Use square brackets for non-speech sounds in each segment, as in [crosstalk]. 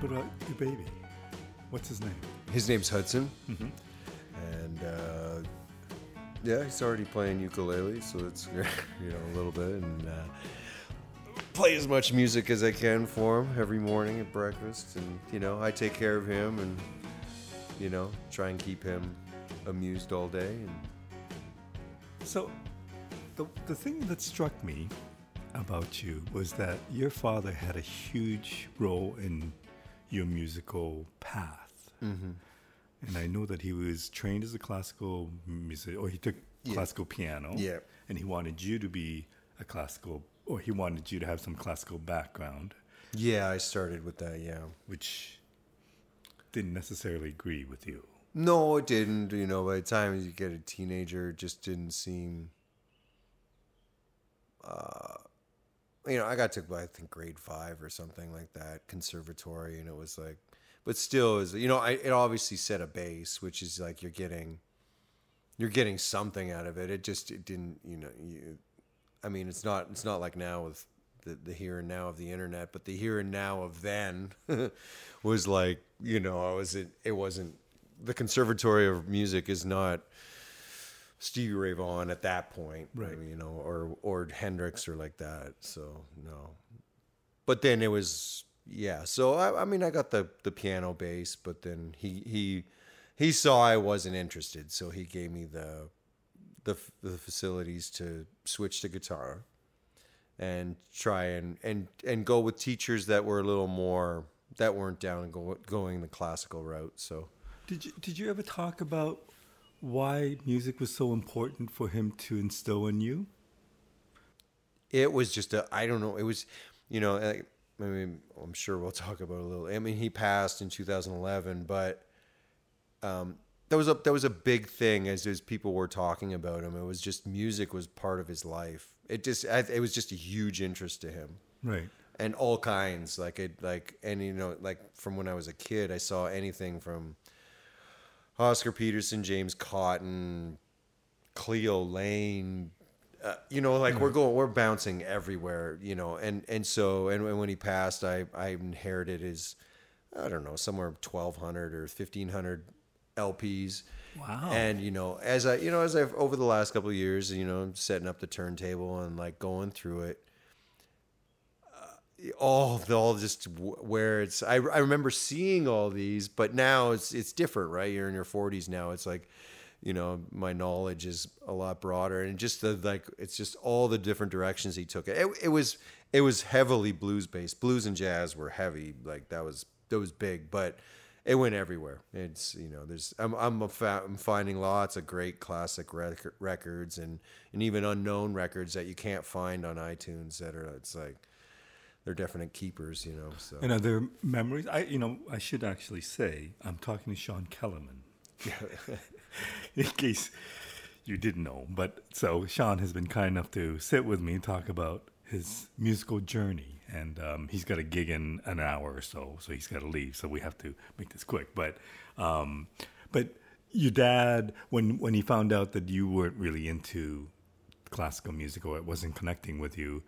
little bit about your baby. What's his name? His name's Hudson, Mhm. and uh, yeah, he's already playing ukulele, so it's [laughs] you know a little bit, and uh, play as much music as I can for him every morning at breakfast, and you know I take care of him, and you know try and keep him amused all day, and So, the, the thing that struck me about you was that your father had a huge role in your musical path. Mm-hmm. And I know that he was trained as a classical music, or he took Yeah. classical piano. Yeah. And he wanted you to be a classical, or he wanted you to have some classical background, yeah, I started with that, yeah. which didn't necessarily agree with you. No, it didn't. You know, by the time you get a teenager, it just didn't seem. Uh, you know, I got to I think grade five or something like that, conservatory, and it was like, but still, is you know, I it obviously set a base, which is like you're getting, you're getting something out of it. It just it didn't, you know, you. I mean, it's not it's not like now with the, the here and now of the internet, but the here and now of then [laughs] was like, you know, I was it, it wasn't the conservatory of music is not Stevie Ray Vaughan at that point, Right. You know, or or Hendrix or like that. So no, but then it was yeah. So I, I mean, I got the the piano bass, but then he he he saw I wasn't interested, so he gave me the the the facilities to switch to guitar and try and and and go with teachers that were a little more that weren't down and go, going the classical route. So Did you did you ever talk about why music was so important for him to instill in you? it was just a I don't know. It was you know I, mean I'm sure we'll talk about it a little. I mean he passed in 2011, but um, that was a that was a big thing as as people were talking about him. It was just music was part of his life. It just I, it was just a huge interest to him. Right. and all kinds like it like and you know like from when i was a kid i saw anything from oscar peterson james cotton cleo laine uh, you know like we're going we're bouncing everywhere you know and and so and when he passed i i inherited his i don't know somewhere 1200 or 1500 lps Wow. and you know as i you know as i've over the last couple of years you know setting up the turntable and like going through it all all just where it's I, I remember seeing all these but now it's it's different right? You're in your 40s now. It's like you know my knowledge is a lot broader and just the like it's just all the different directions he took. It it, it was it was heavily blues based. Blues and jazz were heavy like that was that was big but it went everywhere. It's you know there's i'm i'm, fa- I'm finding lots of great classic rec- records and and even unknown records that you can't find on itunes that are it's like they're definite keepers, you know. So And are there memories? I, you know, I should actually say I'm talking to Shawn Kellerman. [laughs] In case you didn't know, but so Shawn has been kind enough to sit with me and talk about his musical journey, and um, he's got a gig in an hour or so, so he's got to leave. So we have to make this quick. But, um, but your dad, when when he found out that you weren't really into classical music or it wasn't connecting with you,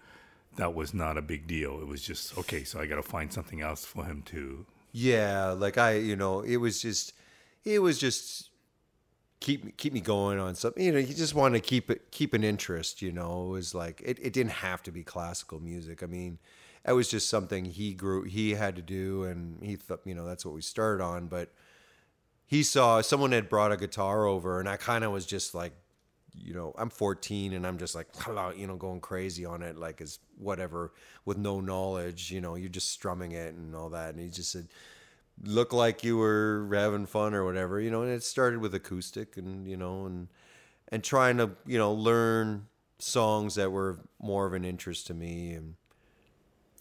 that was not a big deal. It was just okay. So I got to find something else for him to. yeah, like I, you know, it was just, it was just keep keep me going on something. You know, you just want to keep it keep an interest. You know, it was like it, it didn't have to be classical music. I mean, it was just something he grew he had to do, and he thought, you know, that's what we started on. But he saw someone had brought a guitar over, and I kind of was just like, you know, I'm 14 and I'm just like, [laughs] you know, going crazy on it, like as whatever, with no knowledge, you know, you're just strumming it and all that. And he just said, look like you were having fun or whatever, you know. And it started with acoustic and you know, and and trying to you know learn songs that were more of an interest to me and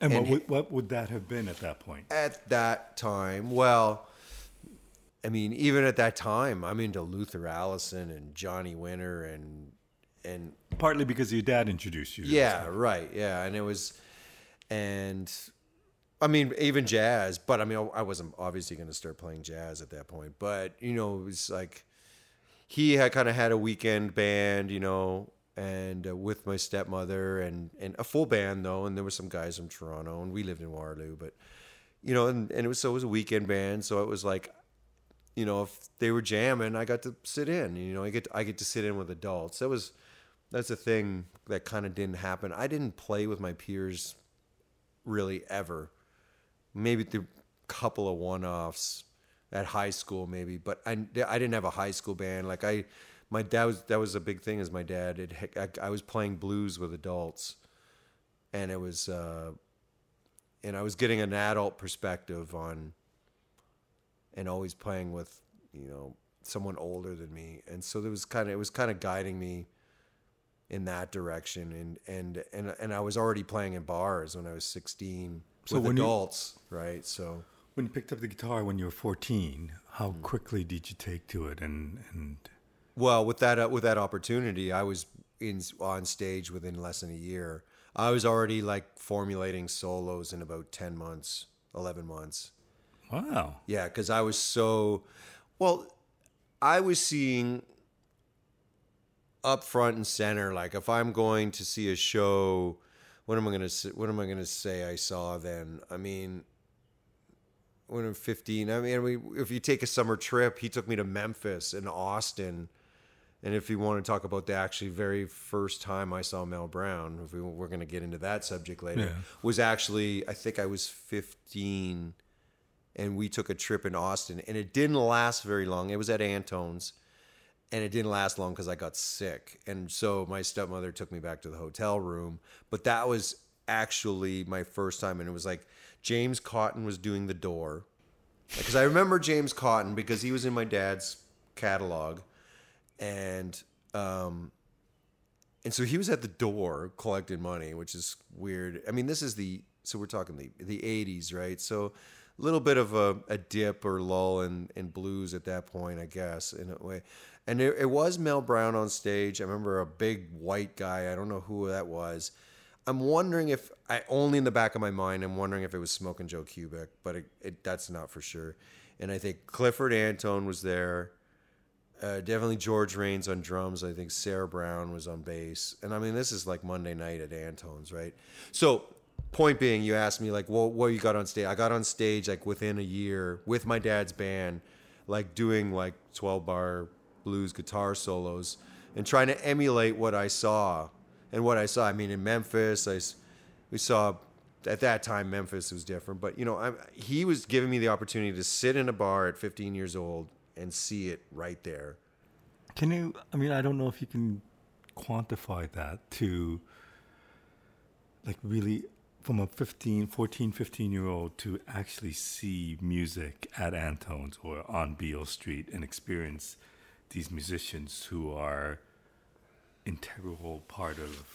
And, And what, would, what would that have been at that point? at that time, well, I mean, even at that time, I'm into Luther Allison and Johnny Winter and and Partly because your dad introduced you. yeah, right, yeah, and it was, and I mean, even jazz, but I mean, I wasn't obviously going to start playing jazz at that point, but you know, it was like he had kind of had a weekend band, you know, and uh, with my stepmother and and a full band though, and there were some guys from Toronto, and we lived in Waterloo, but you know, and, and it was so it was a weekend band, so it was like, you know, if they were jamming, I got to sit in. You know, I get I get to sit in with adults. That was that's a thing that kind of didn't happen. I didn't play with my peers really ever. Maybe the couple of one offs at high school, maybe, but I, I didn't have a high school band. Like I, my dad was that was a big thing. As my dad, it, I, I was playing blues with adults, and it was, uh, and I was getting an adult perspective on, and always playing with, you know, someone older than me, and so there was kind of it was kind of guiding me in that direction and and and and I was already playing in bars when I was 16 So with when you- adults, right? So When you picked up the guitar when you were 14, how quickly did you take to it? And, and well, with that uh, with that opportunity, I was in on stage within less than a year. I was already like formulating solos in about 10 months, 11 months. Wow. Yeah, because I was so well. I was seeing up front and center. Like if I'm going to see a show, what am I gonna what am I gonna say I saw then? I mean, when I'm 15, I mean, we, if you take a summer trip, he took me to Memphis and Austin. And if you want to talk about the actually very first time I saw Mel Brown, if we, we're going to get into that subject later, Yeah. was actually I think I was 15 and we took a trip in Austin, and it didn't last very long. It was at Antone's, and it didn't last long because I got sick, and so my stepmother took me back to the hotel room. But that was actually my first time, and it was like James Cotton was doing the door, because I remember James Cotton because he was in my dad's catalog, and um, and so he was at the door collecting money, which is weird. I mean, this is the so we're talking the the eighties, right? So little bit of a, a dip or lull in, in blues at that point, I guess, in a way. And it, it was Mel Brown on stage. I remember a big white guy. I don't know who that was. I'm wondering if I only in the back of my mind. I'm wondering if it was Smoking Joe Kubek, but it, it, that's not for sure. And I think Clifford Antone was there. Uh, definitely George Rains on drums. I think Sarah Brown was on bass. And I mean, this is like Monday night at Antone's, right? So, point being, you asked me like, well, what you got on stage? I got on stage like within a year with my dad's band, like doing like 12 bar blues guitar solos and trying to emulate what I saw. And what I saw, I mean, in Memphis, I, we saw at that time Memphis was different, but you know, i he was giving me the opportunity to sit in a bar at 15 years old and see it right there. Can you, I mean, I don't know if you can quantify that to like really from a 15, 14, 15 year old to actually see music at Antone's or on Beale Street and experience these musicians who are integral part of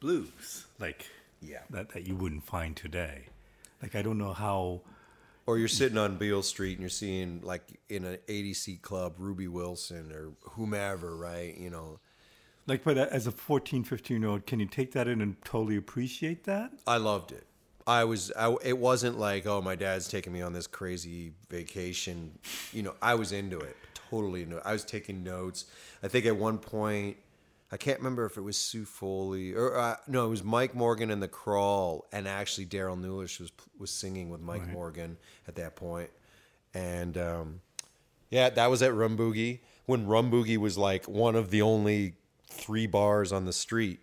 blues, like Yeah. that, that you wouldn't find today. Like, I don't know how. Or you're sitting on Beale Street and you're seeing like in an 80 seat club Ruby Wilson or whomever, right? You know, Like, but as a 14, 15 year old, can you take that in and totally appreciate that? I loved it. I was. I, it wasn't like, oh, my dad's taking me on this crazy vacation. You know, I was into it. Totally into it. I was taking notes. I think at one point, I can't remember if it was Sue Foley or uh, no, it was Mike Morgan and the Crawl, and actually Darrell Nulisch was was singing with Mike Morgan at that point. point, and um, yeah, that was at Rum Boogie when Rum Boogie was like one of the only three bars on the street.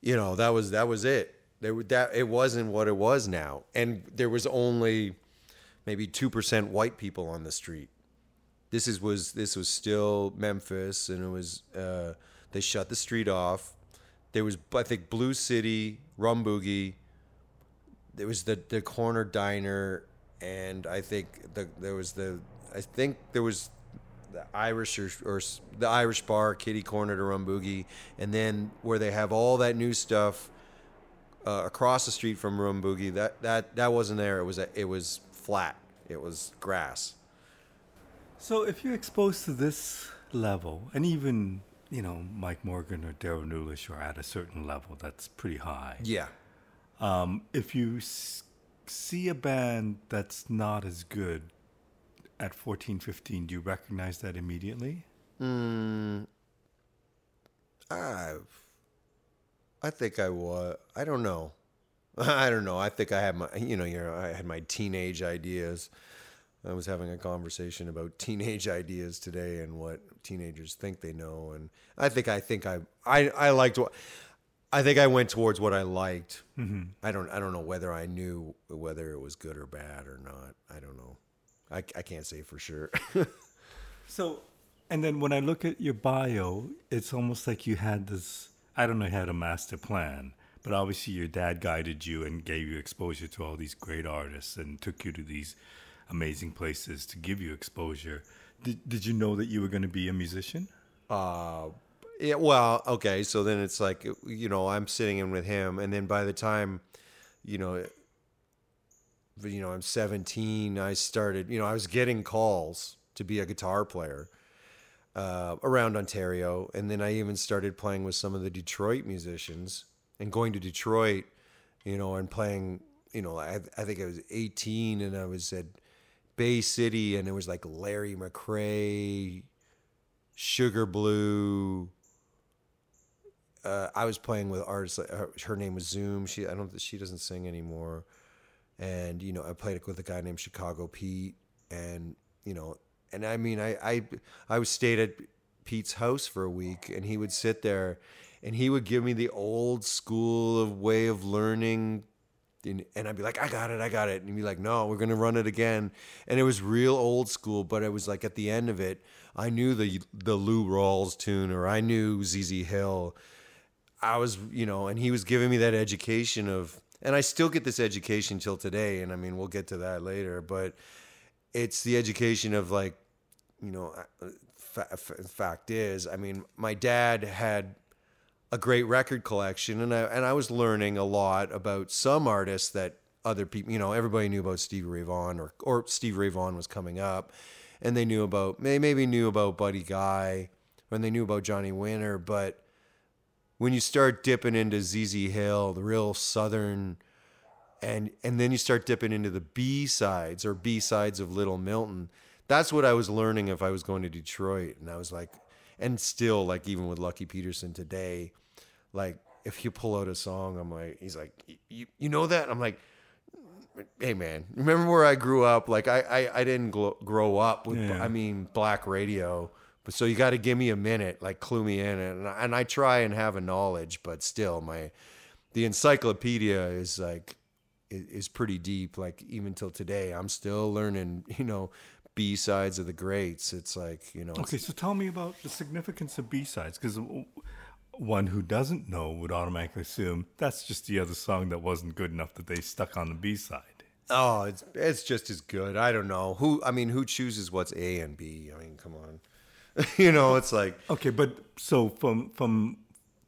You know that was that was it. There that it wasn't what it was now. And there was only maybe 2% white people on the street. This is was this was still memphis and it was uh, they shut the street off. There was i think blue city rum boogie. There was the the corner diner and i think the there was the i think there was the Irish or, or the Irish bar, Kitty Corner to Rum Boogie, and then where they have all that new stuff uh, across the street from Rum Boogie. That that that wasn't there. It was a, it was flat. It was grass. So if you're exposed to this level, and even you know Mike Morgan or Darrell Nulisch are at a certain level that's pretty high. Yeah. Um, if you s- see a band that's not as good at 14, 15, do you recognize that immediately? I I think I was. I don't know. [laughs] I don't know. I think I had my, you know, you know, I had my teenage ideas. I was having a conversation about [laughs] teenage ideas today and what teenagers think they know, and I think I think I I I liked what I think I went towards what I liked. Mm-hmm. I don't I don't know whether I knew whether it was good or bad or not. I don't know. I I can't say for sure. [laughs] so, and then when I look at your bio, it's almost like you had this. I don't know, you had a master plan but obviously your dad guided you and gave you exposure to all these great artists and took you to these amazing places to give you exposure. Did, did you know that you were going to be a musician? Uh, yeah, well, okay. So then it's like, you know, I'm sitting in with him. And then by the time, you know, you know, I'm 17, I started, you know, I was getting calls to be a guitar player uh, around Ontario. And then I even started playing with some of the Detroit musicians and going to Detroit, you know, and playing, you know, I, I think I was 18 and I was at Bay City and it was like Larry McCray, Sugar Blue. Uh, I was playing with artists. Her, her, name was Zoom. She I don't she doesn't sing anymore, and you know I played with a guy named Chicago Pete, and you know, and I mean I I I was stayed at Pete's house for a week, and he would sit there and he would give me the old school of way of learning and, and I'd be like, I got it, I got it. And he'd be like, no, we're going to run it again. And it was real old school, but it was like at the end of it, I knew the the Lou Rawls tune or I knew ZZ Hill. I was, you know, and he was giving me that education of, and I still get this education till today. And I mean, we'll get to that later, but it's the education of like, you know, uh, fact is, I mean, my dad had a great record collection, and I and I was learning a lot about some artists that other people, you know, everybody knew about Stevie Ray Vaughan or or Steve Ray Vaughan was coming up, and they knew about they maybe knew about Buddy Guy, when they knew about Johnny Winter, but when you start dipping into ZZ Hill, the real southern, and and then you start dipping into the B sides or B sides of Little Milton, that's what I was learning if I was going to Detroit, and I was like, and still like even with Lucky Peterson today, like if you pull out a song, I'm like, he's like, you you know that? I'm like, hey man, remember where I grew up? Like I I, I didn't grow up with yeah. I mean black radio. But so you got to give me a minute, like clue me in, and I, and I try and have a knowledge, but still, my the encyclopedia is like is pretty deep. Like even till today, I'm still learning. [laughs] You know, B sides of the greats. It's like you know. Okay, so tell me about the significance of B sides, because one who doesn't know would automatically assume that's just the other song that wasn't good enough that they stuck on the B side. Oh, it's it's just as good. I don't know who. I mean, who chooses what's A and B? I mean, come on. [laughs] you know, it's like okay, but so from from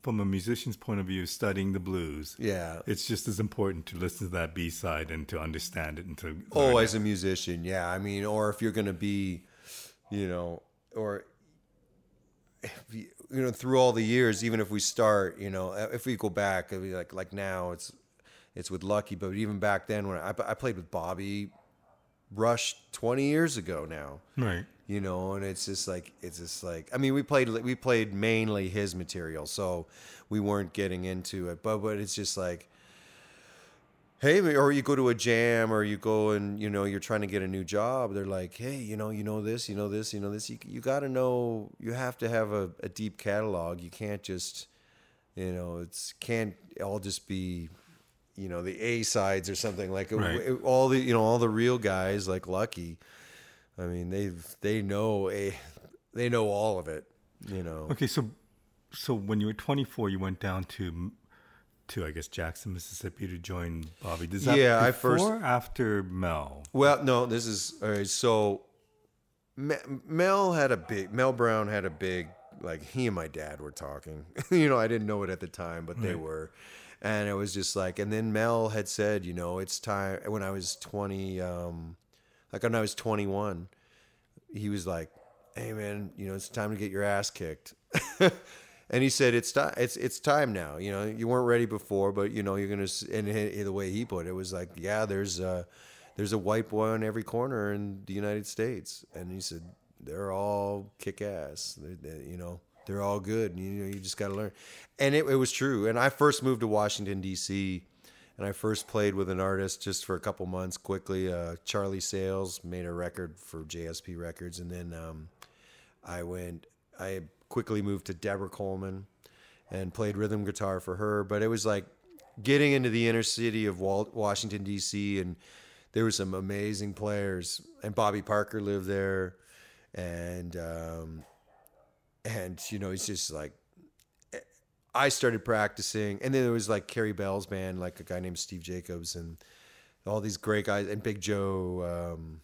from a musician's point of view, studying the blues, yeah, it's just as important to listen to that B side and to understand it and to. Oh, as it. a musician, yeah. I mean, or if you're going to be, you know, or you, you know, through all the years, even if we start, you know, if we go back, like like now, it's it's with Lucky, but even back then when I, I played with Bobby Rush 20 years ago now, right? You know and it's just like it's just like i mean we played we played mainly his material so we weren't getting into it but but it's just like hey or you go to a jam or you go and you know you're trying to get a new job they're like hey you know you know this you know this you know this you, you got to know you have to have a, a deep catalog you can't just you know it's can't all just be you know the a sides or something like right. all the you know all the real guys like lucky I mean, they they know a they know all of it. You know. Okay, so so when you were 24, you went down to to I guess Jackson, Mississippi, to join Bobby. Does that yeah, I first after Mel. Well, no, this is all right. So Mel had a big Mel Brown had a big like he and my dad were talking. [laughs] you know, I didn't know it at the time, but they were. And it was just like, and then Mel had said, you know, it's time. When I was twenty, um, like when I was 21, he was like, "Hey man, you know it's time to get your ass kicked." [laughs] and he said, "It's time. It's it's time now. You know, you weren't ready before, but you know you're gonna." And the way he put it, it was like, "Yeah, there's a there's a white boy on every corner in the United States," and he said, "They're all kick ass. you know, they're all good. You know, you just got to learn." And it, it was true. And I first moved to Washington D.C and I first played with an artist just for a couple months. Quickly, uh, Charlie Sayles made a record for JSP Records, and then um, I went. I quickly moved to Deborah Coleman and played rhythm guitar for her. But it was like getting into the inner city of Washington D.C. and there were some amazing players, and Bobby Parker lived there, and um, and you know, it's just like I started practicing, and then there was like Carrie Bell's band, like a guy named Steve Jacobs, and all these great guys, and Big Joe. Um,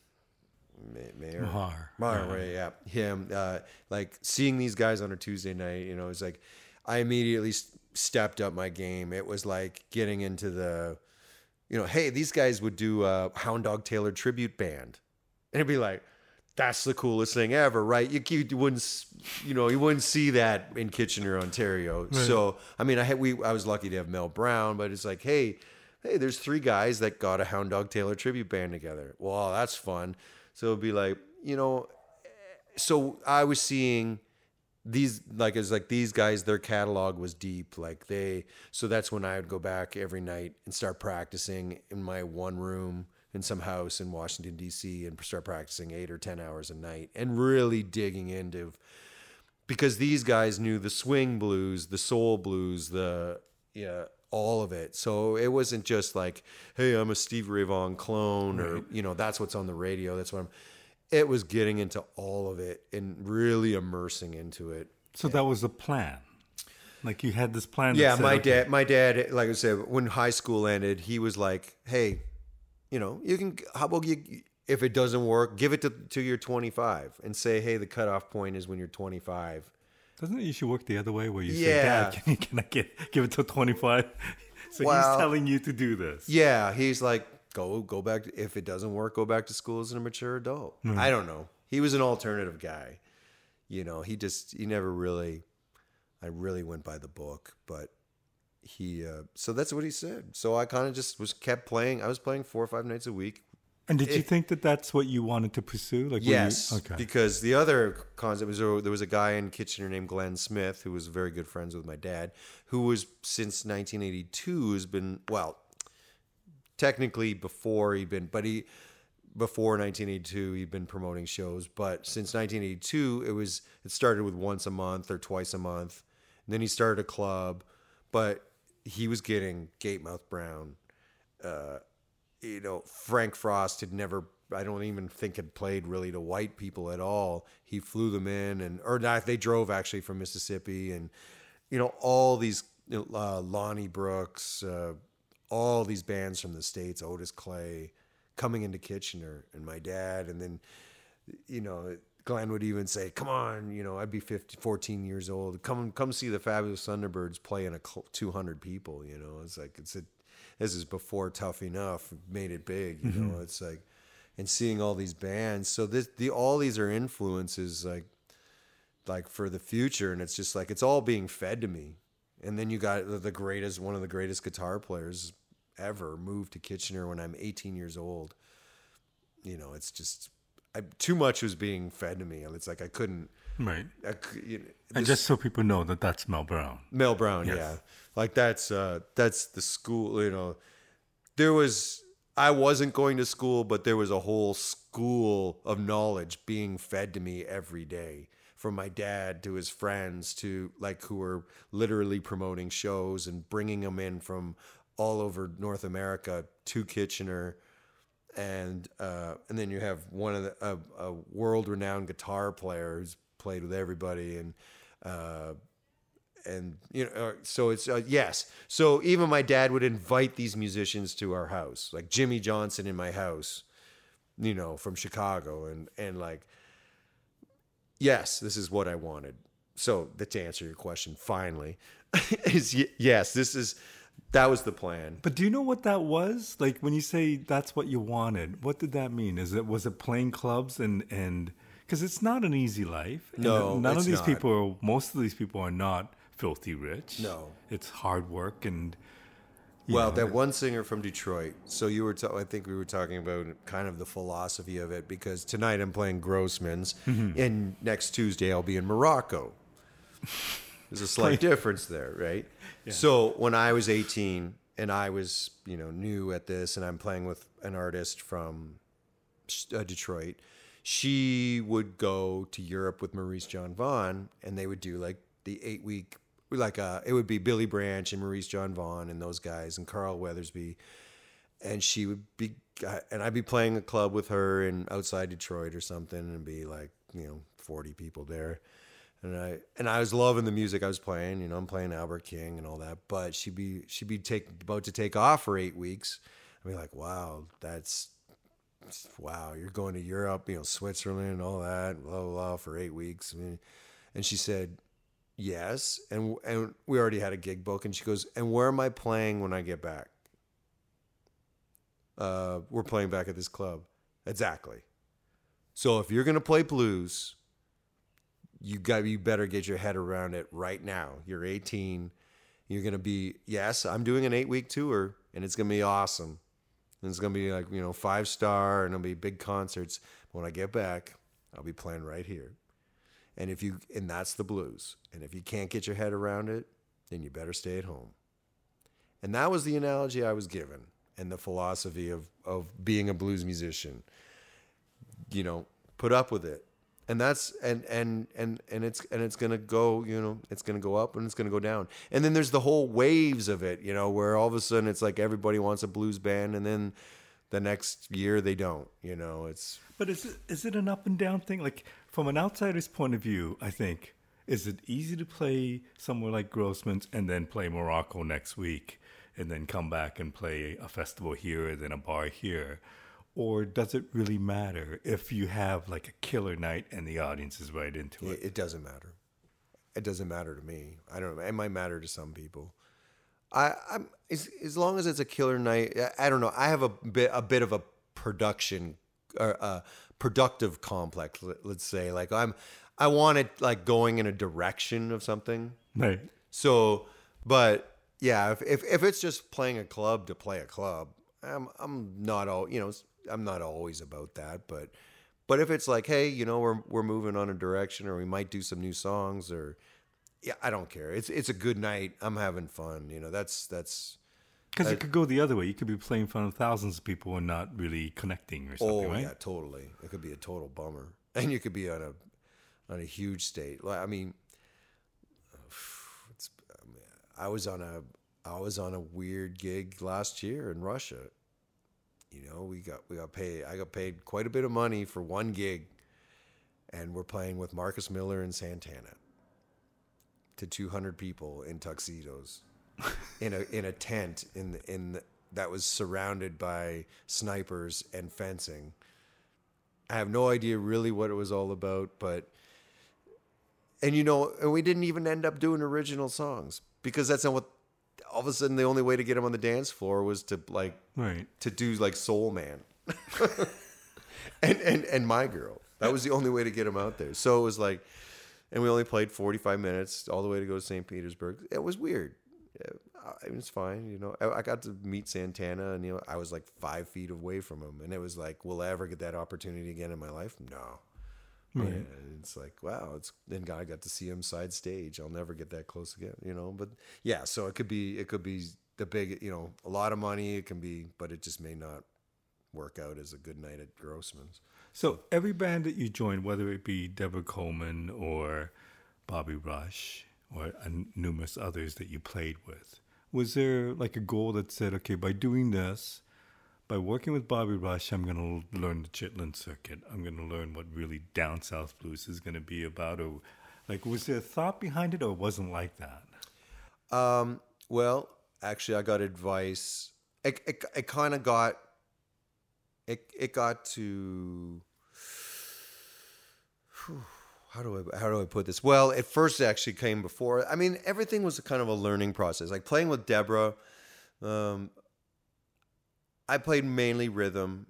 Mayer, Maher. Maher, right, yeah, him. Uh, like seeing these guys on a Tuesday night, you know, it's like I immediately stepped up my game. It was like getting into the, you know, hey, these guys would do a Hound Dog Taylor tribute band, and it'd be like, that's the coolest thing ever, right? You, you wouldn't, you know, you wouldn't see that in Kitchener, Ontario. So, I mean, I had we, I was lucky to have Mel Brown, but it's like, hey, hey, there's three guys that got a Hound Dog Taylor tribute band together. Well, that's fun. So it'd be like, you know, so I was seeing these like it's like these guys their catalog was deep like they so that's when i would go back every night and start practicing in my one room in some house in washington d.c and start practicing eight or ten hours a night and really digging into because these guys knew the swing blues the soul blues the yeah all of it so it wasn't just like hey i'm a steve ray vaughan clone or you know that's what's on the radio that's what i'm it was getting into all of it and really immersing into it So that was the plan. Like you had this plan. yeah said, my okay, dad my dad like i said when high school ended he was like hey you know you can how about you if it doesn't work give it to, to your 25 and say hey the cutoff point is when you're 25 Doesn't it usually work the other way where you Yeah. say, Dad, can, you, can I get give it to 25? [laughs] So Well- he's telling you to do this. Yeah, he's like, go go back. If it doesn't work, go back to school as a mature adult. Hmm. I don't know. He was an alternative guy. You know, he just he never really. I really went by the book, but he. Uh, so that's what he said. So I kind of just was kept playing. I was playing four or five nights a week. And did you think that that's what you wanted to pursue? Like, were you- Yes. okay. Because the other concept was there was a guy in Kitchener named Glenn Smith who was very good friends with my dad, who was since 1982 has been well, technically before he'd been, but he before 1982 he'd been promoting shows, but since 1982 it was it started with once a month or twice a month, and then he started a club, but he was getting Gatemouth Brown you know, Frank Frost had never, I don't even think had played really to white people at all. He flew them in, and or they drove actually from Mississippi, and you know, all these uh, Lonnie Brooks, uh, all these bands from the states, Otis Clay, coming into Kitchener, and my dad, and then you know. Glenn would even say, "Come on, you know, I'd be 50, 14 years old. Come, come see the Fabulous Thunderbirds play in a cl- 200 people. You know, it's like it's a, this is before Tough Enough made it big. You know, mm-hmm. it's like, and seeing all these bands. So this, the all these are influences like, like for the future, and it's just like it's all being fed to me. And then you got the- the greatest, one of the greatest guitar players ever moved to Kitchener when I'm 18 years old. You know, it's just I, too much was being fed to me. And it's like I couldn't. Right. I, you know, And just so people know that that's Mel Brown. Mel Brown, Yes. yeah. Like that's uh that's the school, you know. There was I wasn't going to school, but there was a whole school of knowledge being fed to me every day. From my dad to his friends to like who were literally promoting shows and bringing them in from all over North America to Kitchener and uh, and then you have one of the a, a world renowned guitar player who's played with everybody and uh, and you know uh, so it's uh, yes. So even my dad would invite these musicians to our house like Jimmy Johnson in my house you know from Chicago and and like yes this is what I wanted. So that to answer your question finally [laughs] is yes this is that was the plan But do you know what that was? Like when you say that's what you wanted, what did that mean? Is it was it playing clubs and and because it's not an easy life. And No, none of these not. people are. Most of these people are not filthy rich. No. it's hard work and. Well, know, that one singer from Detroit. So you were, I think we were talking about kind of the philosophy of it because tonight I'm playing Grossman's, Mm-hmm. and next Tuesday I'll be in Morocco. There's a [laughs] slight difference there, right? So when I was 18, and I was you know new at this, and I'm playing with an artist from uh, Detroit. She would go to Europe with Maurice John Vaughn, and they would do like the eight week, like uh, it would be Billy Branch and Maurice John Vaughn and those guys and Carl Weathersby, and she would be, and I'd be playing a club with her in outside Detroit or something, and be like you know forty people there and I and I was loving the music I was playing. You know, I'm playing Albert King and all that. But she'd be she'd be take about to take off for eight weeks. I'd be like, wow, that's wow, you're going to Europe, you know, Switzerland and all that, blah blah, blah for eight weeks. I mean, and she said, yes, and and we already had a gig book, and she goes, and where am I playing when I get back? Uh, we're playing back at this club. Exactly. So if you're gonna play blues you got you better get your head around it right now. You're 18. You're gonna be yes. I'm doing an eight week tour, and it's gonna be awesome. And it's gonna be like you know five star, and it'll be big concerts. When I get back, I'll be playing right here. And if you and that's the blues. And if you can't get your head around it, then you better stay at home. And that was the analogy I was given, and the philosophy of of being a blues musician. You know, put up with it and that's and and and and it's and it's gonna go you know it's gonna go up and it's gonna go down. And then there's the whole waves of it you know where all of a sudden it's like everybody wants a blues band and then the next year they don't you know it's but is it is it an up and down thing? Like from an outsider's point of view i think is it easy to play somewhere like grossman's and then play morocco next week and then come back and play a festival here and then a bar here or does it really matter if you have like a killer night and the audience is right into it? It doesn't matter. It doesn't matter to me. I don't know. It might matter to some people. I, I'm as, as long as it's a killer night. I don't know. I have a bit a bit of a production or a productive complex. Let's say like I'm. I want it like going in a direction of something. Right. So, but yeah, if if, if it's just playing a club to play a club, I'm I'm not all you know I'm not always about that, but but if it's like, hey, you know, we're we're moving on a direction, or we might do some new songs, or yeah, I don't care. It's it's a good night. I'm having fun. You know, that's that's because it could go the other way. You could be playing in front of thousands of people and not really connecting or something. Oh right? yeah, totally. It could be a total bummer, [laughs] and you could be on a on a huge state. I mean, [sighs] it's, I was on a I was on a weird gig last year in Russia you know, we got we got paid. I got paid quite a bit of money for one gig, and we're playing with Marcus Miller and Santana to 200 people in tuxedos in a in a tent in the, in the, that was surrounded by snipers and fencing. I have no idea really what it was all about, but and you know, and we didn't even end up doing original songs because that's not what all of a sudden the only way to get him on the dance floor was to like right to do like Soul Man, [laughs] and and and My Girl. That was the only way to get him out there. So it was like, and we only played forty five minutes all the way to go to St. Petersburg. It was weird. It was fine, you know. I, I got to meet Santana, and you know, I was like five feet away from him, and it was like, will I ever get that opportunity again in my life? No. Right. And it's like, wow, it's then God got to see him side stage. I'll never get that close again, you know. But yeah, so it could be it could be the big, you know, a lot of money. It can be, but it just may not work out as a good night at Grossman's. So every band that you joined, whether it be Deborah Coleman or Bobby Rush or numerous others that you played with, was there like a goal that said, okay, by doing this, by working with Bobby Rush, I'm going to learn the Chitlin circuit. I'm going to learn what really down south blues is going to be about. Or like, was there a thought behind it, or it wasn't like that? Um, well, actually, I got advice. It it, it kind of got it it got to. Whew, [sighs] how do I how do I put this? Well, it first actually came before. I mean, everything was a kind of a learning process. Like playing with Deborah. Um, I played mainly rhythm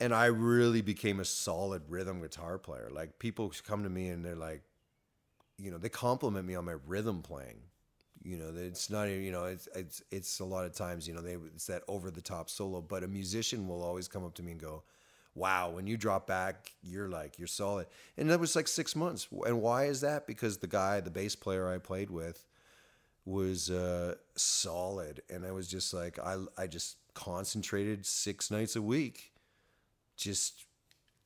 and I really became a solid rhythm guitar player. Like people come to me and they're like, you know, they compliment me on my rhythm playing. You know, it's not, you know, it's it's it's a lot of times, you know, they it's that over the top solo. But a musician will always come up to me and go, "Wow, when you drop back, you're like you're solid." And that was like six months. And why is that? Because the guy, the bass player I played with, was uh, solid, and I was just like I I just concentrated six nights a week, just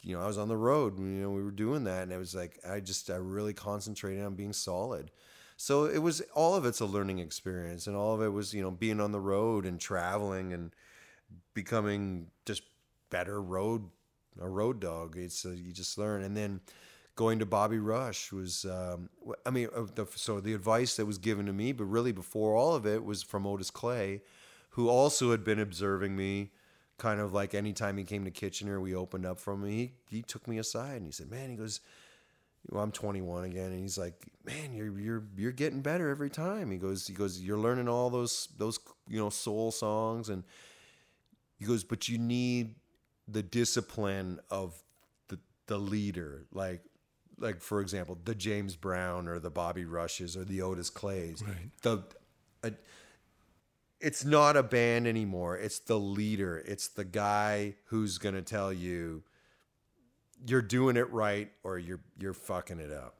you know I was on the road. You know we were doing that, and it was like I just I really concentrated on being solid. So it was all of it's a learning experience, and all of it was you know being on the road and traveling and becoming just better road a road dog. It's uh, you just learn, and then going to Bobby Rush was, um, I mean, uh, so the advice that was given to me, but really before all of it was from Otis Clay, who also had been observing me. Kind of like anytime he came to Kitchener, we opened up from him. He, he took me aside and he said, "Man," he goes, well, I'm 21 again, and he's like, "Man, you're you're you're getting better every time." He goes, he goes, "You're learning all those those you know soul songs," and he goes, "But you need the discipline of the the leader, like like for example, the James Brown or the Bobby Rushes or the Otis Clays. Right. The uh, it's not a band anymore. It's the leader. It's the guy who's going to tell you you're doing it right or you're you're fucking it up.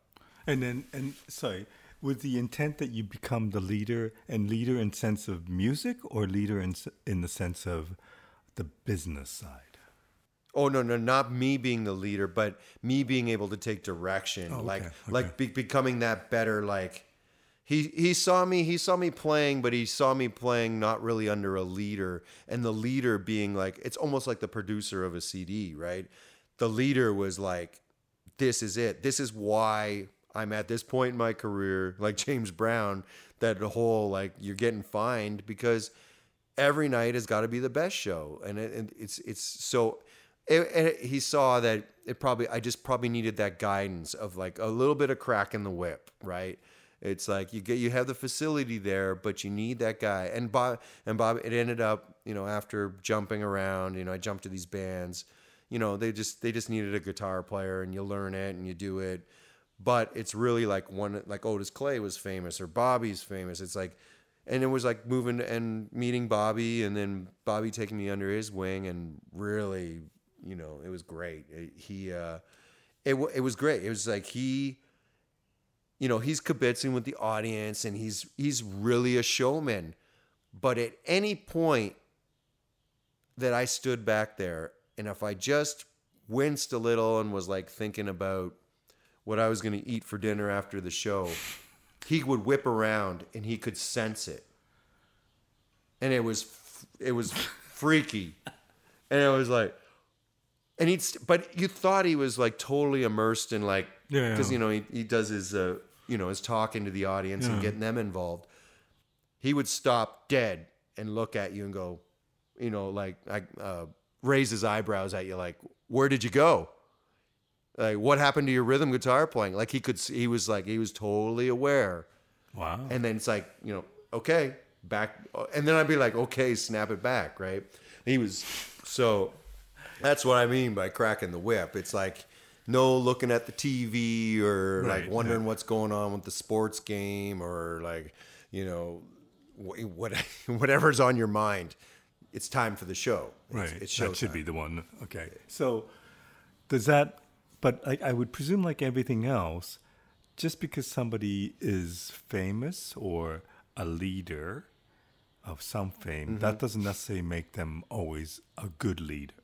And then, and sorry, with the intent that you become the leader, and leader in sense of music, or leader in in the sense of the business side. Oh no, no, not me being the leader, but me being able to take direction, Oh, okay, like okay. like be, becoming that better. Like he he saw me, he saw me playing, but he saw me playing not really under a leader, and the leader being like it's almost like the producer of a CD, right? The leader was like, "This is it. This is why I'm at this point in my career." [laughs] Like James Brown, that whole like you're getting fined because every night has got to be the best show, and, it, and it's it's so. It, and he saw that it probably I just probably needed that guidance of like a little bit of crack in the whip, right? It's like you get you have the facility there, but you need that guy. And Bob and Bob, it ended up you know after jumping around, you know I jumped to these bands, you know they just they just needed a guitar player, and you learn it and you do it. But it's really like one like Otis Clay was famous or Bobby's famous. It's like and it was like moving and meeting Bobby, and then Bobby taking me under his wing, and really, you know, it was great. It- he, uh, it it was great. It was like he, you know, he's kibitzing with the audience, and he's he's really a showman. But at any point that I stood back there, and if I just winced a little and was like thinking about what I was going to eat for dinner after the show, he would whip around and he could sense it, and it was it was freaky, and it was like, and he'd but you thought he was like totally immersed in like Yeah, because yeah. you know he, he does his uh, you know is talking to the audience and getting them involved. He would stop dead and look at you and go, you know, like like uh, raise his eyebrows at you, like, "Where did you go?" Like, what happened to your rhythm guitar playing? Like he could, see, he was like, he was totally aware. Wow. And then it's like, you know, okay, back. And then I'd be like, okay, snap it back, right? He was, so that's what I mean by cracking the whip. It's like, no looking at the TV or like Right, wondering what's going on with the sports game or like, you know, what, [laughs] whatever's on your mind. It's time for the show. It's, right. It's that should showtime. be the one. Okay. So does that? But I, I would presume, like everything else, just because somebody is famous or a leader of some fame, Mm-hmm. that doesn't necessarily make them always a good leader.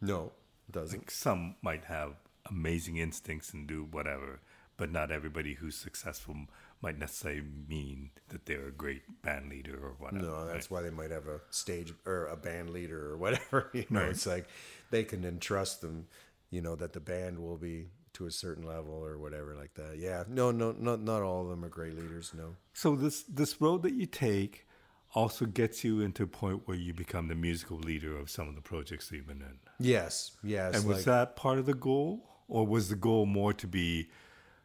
No, it doesn't. Like some might have amazing instincts and do whatever, but not everybody who's successful might necessarily mean that they're a great band leader or whatever. No, that's right? why they might have a stage or a band leader or whatever. [laughs] You know, Right. it's like they can entrust them, you know, that the band will be to a certain level or whatever like that. Yeah, no, no, not not all of them are great leaders. No. So this this road that you take also gets you into a point where you become the musical leader of some of the projects that you've been in. Yes, yes. And was like- that part of the goal, or was the goal more to be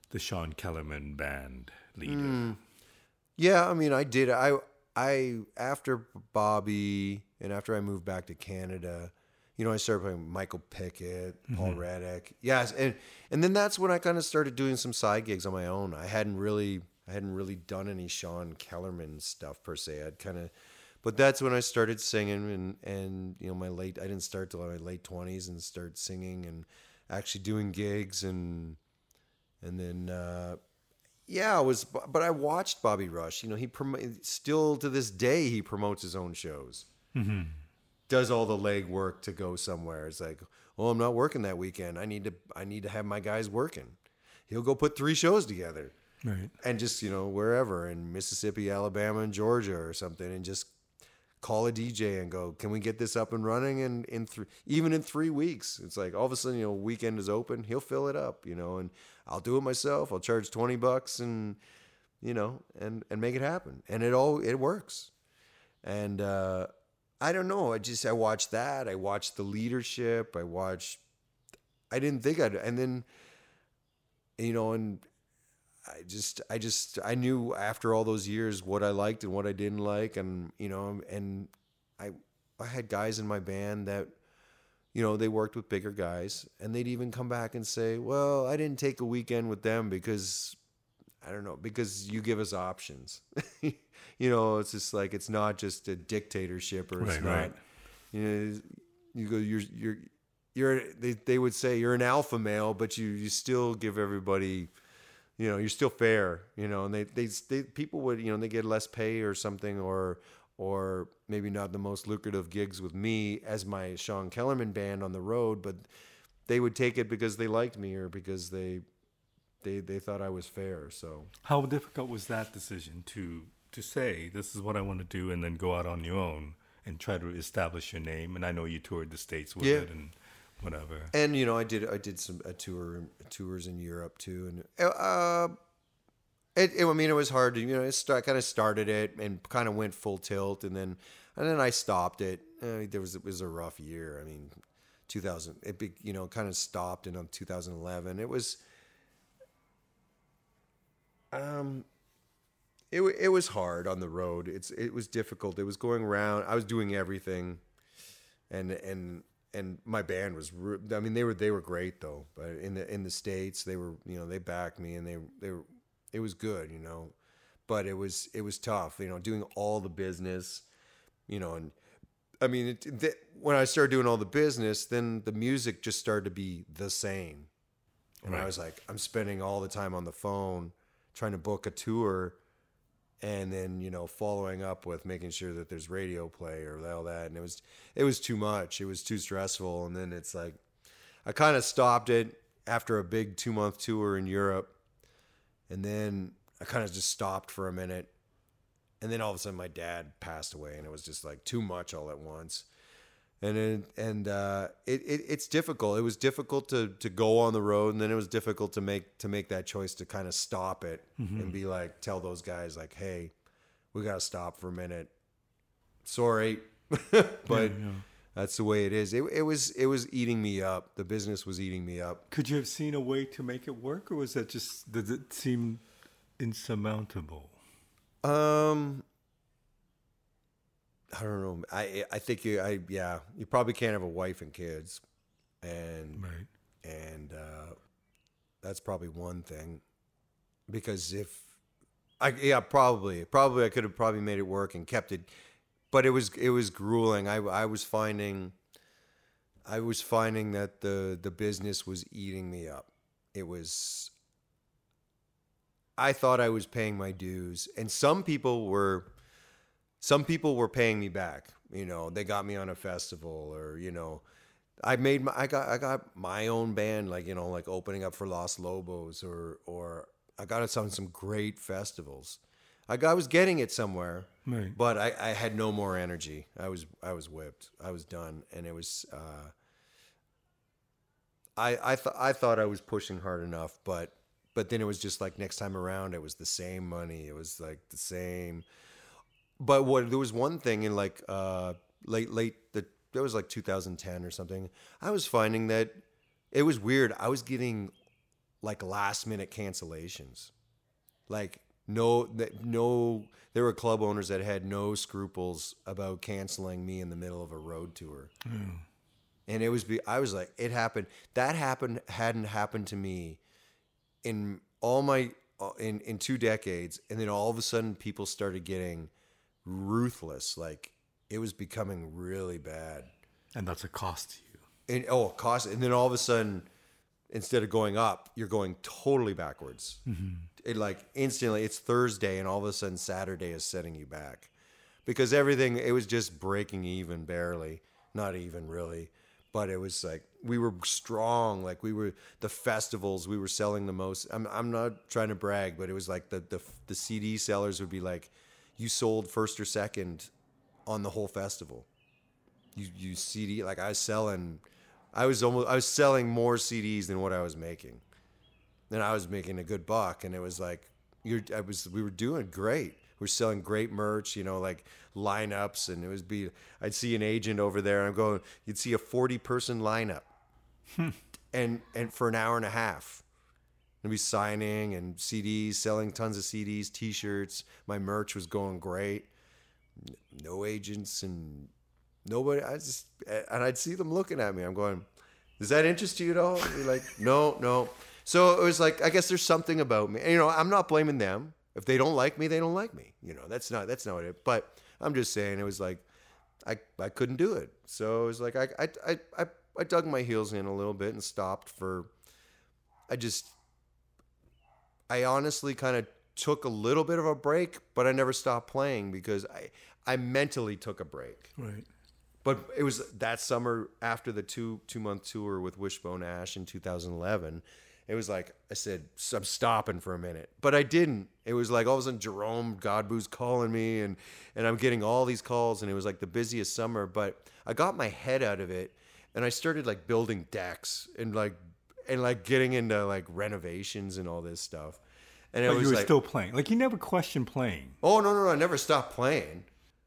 the Shawn Kellerman band leader? Hmm. Yeah, I mean, I did. I I after Bobby and after I moved back to Canada, you know, I started playing Michael Pickett, Paul Reddick. Yes, and and then that's when I kind of started doing some side gigs on my own. I hadn't really I hadn't really done any Shawn Kellerman stuff per se. I'd kind of but that's when I started singing and and you know, my late I didn't start till my late 20s and start singing and actually doing gigs and and then uh yeah, it was. But I watched Bobby Rush. You know, he prom- still to this day he promotes his own shows. Does all the leg work to go somewhere. It's like, "Oh, I'm not working that weekend. I need to. I need to have my guys working. He'll go put three shows together Right. and just you know wherever in Mississippi, Alabama, and Georgia or something, and just call a DJ and go, "Can we get this up and running?" in in three, even in three weeks, it's like all of a sudden you know weekend is open, he'll fill it up, you know, and I'll do it myself. I'll charge twenty bucks and you know and and make it happen, and it all it works, and uh, I don't know. I just I watched that. I watched the leadership. I watched. I didn't think I'd, and then you know, and I just, I just, I knew after all those years what I liked and what I didn't like, and you know, and I, I had guys in my band that, you know, they worked with bigger guys, and they'd even come back and say, "Well, I didn't take a weekend with them because." I don't know because you give us options. [laughs] you know, it's just like it's not just a dictatorship or it's Right, not. right. You know, you go. You're you're you're. They they would say you're an alpha male, but you you still give everybody. You know, you're still fair. You know, and they they, they people would you know they get less pay or something or or maybe not the most lucrative gigs with me as my Shawn Kellerman band on the road, but they would take it because they liked me or because they they they thought I was fair. So How difficult was that decision to to say this is what I want to do and then go out on your own and try to establish your name? And I know you toured the states with Yeah. it and whatever. and you know I did I did some a tour tours in Europe too, and uh, it, it I mean it was hard to you know start, kind of started it and kind of went full tilt, and then and then I stopped it. Uh, there was it was a rough year. I mean, 2000 it be, you know kind of stopped in um, 2011. It was um it it was hard on the road. It's it was difficult. It was going around. I was doing everything and and and my band was I mean they were they were great though but in the in the states they were you know they backed me and they they were it was good you know but it was it was tough you know doing all the business you know and I mean it, th- when I started doing all the business then the music just started to be the same. And I was like I'm spending all the time on the phone trying to book a tour and then you know following up with making sure that there's radio play or all that and it was it was too much it was too stressful and then it's like i kind of stopped it after a big two month tour in europe and then i kind of just stopped for a minute and then all of a sudden my dad passed away and it was just like too much all at once and it, and uh, it, it it's difficult. It was difficult to to go on the road, and then it was difficult to make to make that choice to kind of stop it and be like, tell those guys like, hey, we got to stop for a minute. Sorry, [laughs] but that's the way it is. It, it was it was eating me up. The business was eating me up. Could you have seen a way to make it work, or was that just did it seem insurmountable? Um, I don't know. I I think you I yeah you probably can't have a wife and kids, and Right. and uh, that's probably one thing. Because if I yeah probably probably I could have probably made it work and kept it. But it was it was grueling. I I was finding I was finding that the the business was eating me up. It was I thought I was paying my dues. And some people were some people were paying me back you know they got me on a festival or you know I made my I got I got my own band like you know like opening up for Los Lobos or or I got us on some great festivals. I got, I was getting it somewhere, Right. but I, I had no more energy. I was I was whipped. I was done, and it was. Uh, I I thought I thought I was pushing hard enough, but but then it was just like next time around, it was the same money. It was like the same. But what there was one thing in like uh, late late the that was like 2010 or something. I was finding that it was weird. I was getting like last minute cancellations. Like no no there were club owners that had no scruples about canceling me in the middle of a road tour. And it was be I was like it happened that happened hadn't happened to me in all my uh, in in two decades and then all of a sudden people started getting ruthless like it was becoming really bad And that's a cost to you. and oh cost and then all of a sudden instead of going up, you're going totally backwards. Mm-hmm. It like instantly, it's Thursday, and all of a sudden Saturday is setting you back because everything it was just breaking even barely, not even really, but it was like we were strong. Like we were the festivals, we were selling the most. I'm I'm not trying to brag, but it was like the the the CD sellers would be like, you sold first or second on the whole festival. You you CD like I was selling, I was almost I was selling more CDs than what I was making, and I was making a good buck, and it was like you're I was we were doing great. We're selling great merch, you know, like lineups, and it was be I'd see an agent over there, and I'm going, you'd see a 40 person lineup, hmm. and and for an hour and a half. And be signing and CDs, selling tons of CDs, T-shirts. My merch was going great. No agents and nobody. I just and I'd see them looking at me. I'm going, does that interest you at all? They're like, [laughs] no, no. So it was like, I guess there's something about me. And, you know, I'm not blaming them. If they don't like me, they don't like me. You know, that's not that's not it. But I'm just saying, it was like, I I couldn't do it. So it was like I I I, I dug my heels in a little bit and stopped for. I just. I honestly kind of took a little bit of a break, but I never stopped playing because I I mentally took a break. Right. But it was that summer after the two two month tour with Wishbone Ash in 2011. It was like I said, I'm stopping for a minute, but I didn't. It was like all of a sudden Jerome Godbout's calling me, and and I'm getting all these calls, and it was like the busiest summer. But I got my head out of it, and I started like building decks and like and like getting into like renovations and all this stuff. And it But was you were like, still playing. Like you never questioned playing. Oh no no no! I never stopped playing.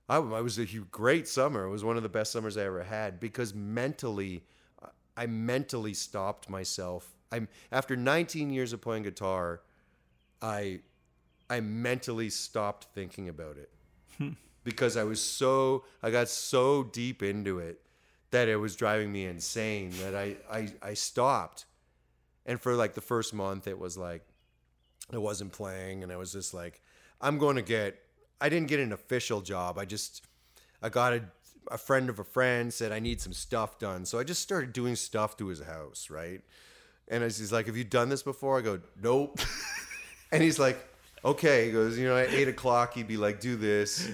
I, I was a hu- great summer. It was one of the best summers I ever had because mentally, I mentally stopped myself. I'm after 19 years of playing guitar, I I mentally stopped thinking about it hmm. because I was so I got so deep into it that it was driving me insane that I I, I stopped. And for like the first month, it was like I wasn't playing, and I was just like, I'm going to get. I didn't get an official job. I just, I got a, a friend of a friend said I need some stuff done, so I just started doing stuff to his house, right? And he's like, "Have you done this before?" I go, "Nope." [laughs] and he's like, "Okay." He goes, "You know, at eight o'clock, he'd be like, do this,"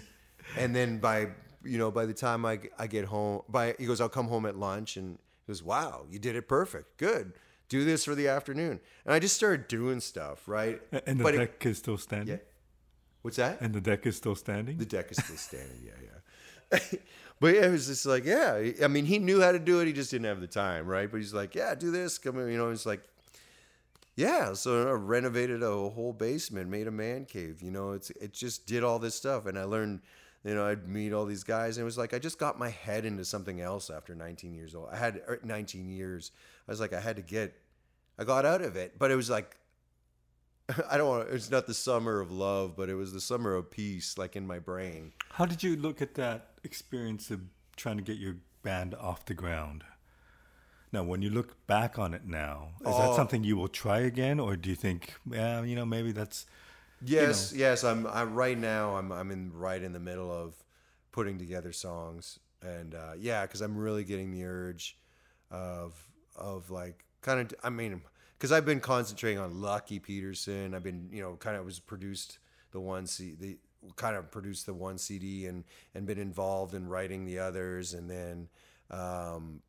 and then by you know by the time I I get home, by he goes, "I'll come home at lunch," and he goes, "Wow, you did it perfect, good." Do this for the afternoon, and I just started doing stuff, right? And the But it- deck is still standing. yeah. What's that? And the deck is still standing. The deck is still standing. Yeah, yeah. [laughs] but yeah, it was just like, yeah. I mean, he knew how to do it. He just didn't have the time, right? But he's like, yeah, do this. Come, in. you know. It's like, yeah. So I renovated a whole basement, made a man cave. You know, it's it just did all this stuff, and I learned. You know, I'd meet all these guys, and it was like I just got my head into something else after 19 years old. I had er, 19 years. I was like, I had to get. I got out of it, but it was like [laughs] I don't want. It's not the summer of love, but it was the summer of peace, like in my brain. How did you look at that experience of trying to get your band off the ground? Now, when you look back on it now, is that Oh. something you will try again, or do you think, yeah, you know, maybe that's Yes, yes. I'm. I'm right now. I'm. I'm in right in the middle of putting together songs, and uh, yeah, because I'm really getting the urge of of like kind of. I mean, because I've been concentrating on Lucky Peterson. I've been, you know, kind of was produced the one C the kind of produced the one CD and and been involved in writing the others, and then um,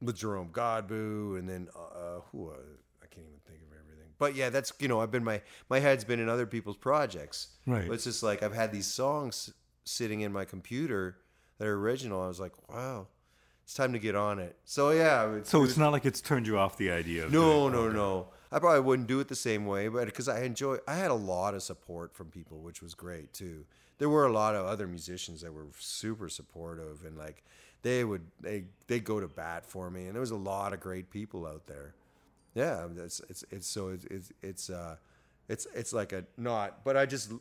with Jerome Godbout, and then uh, who uh, I can't even think of everything. But yeah, that's you know I've been my my head's been in other people's projects. Right. But it's just like I've had these songs sitting in my computer that are original. I was like, wow, it's time to get on it. So yeah, it's, so? It's not like it's turned you off the idea. Of no, no, no. I probably wouldn't do it the same way, but because I enjoy, I had a lot of support from people, which was great too. There were a lot of other musicians that were super supportive, and like they would they they go to bat for me, and there was a lot of great people out there. Yeah, it's it's it's so it's it's it's uh it's it's like a not, but I just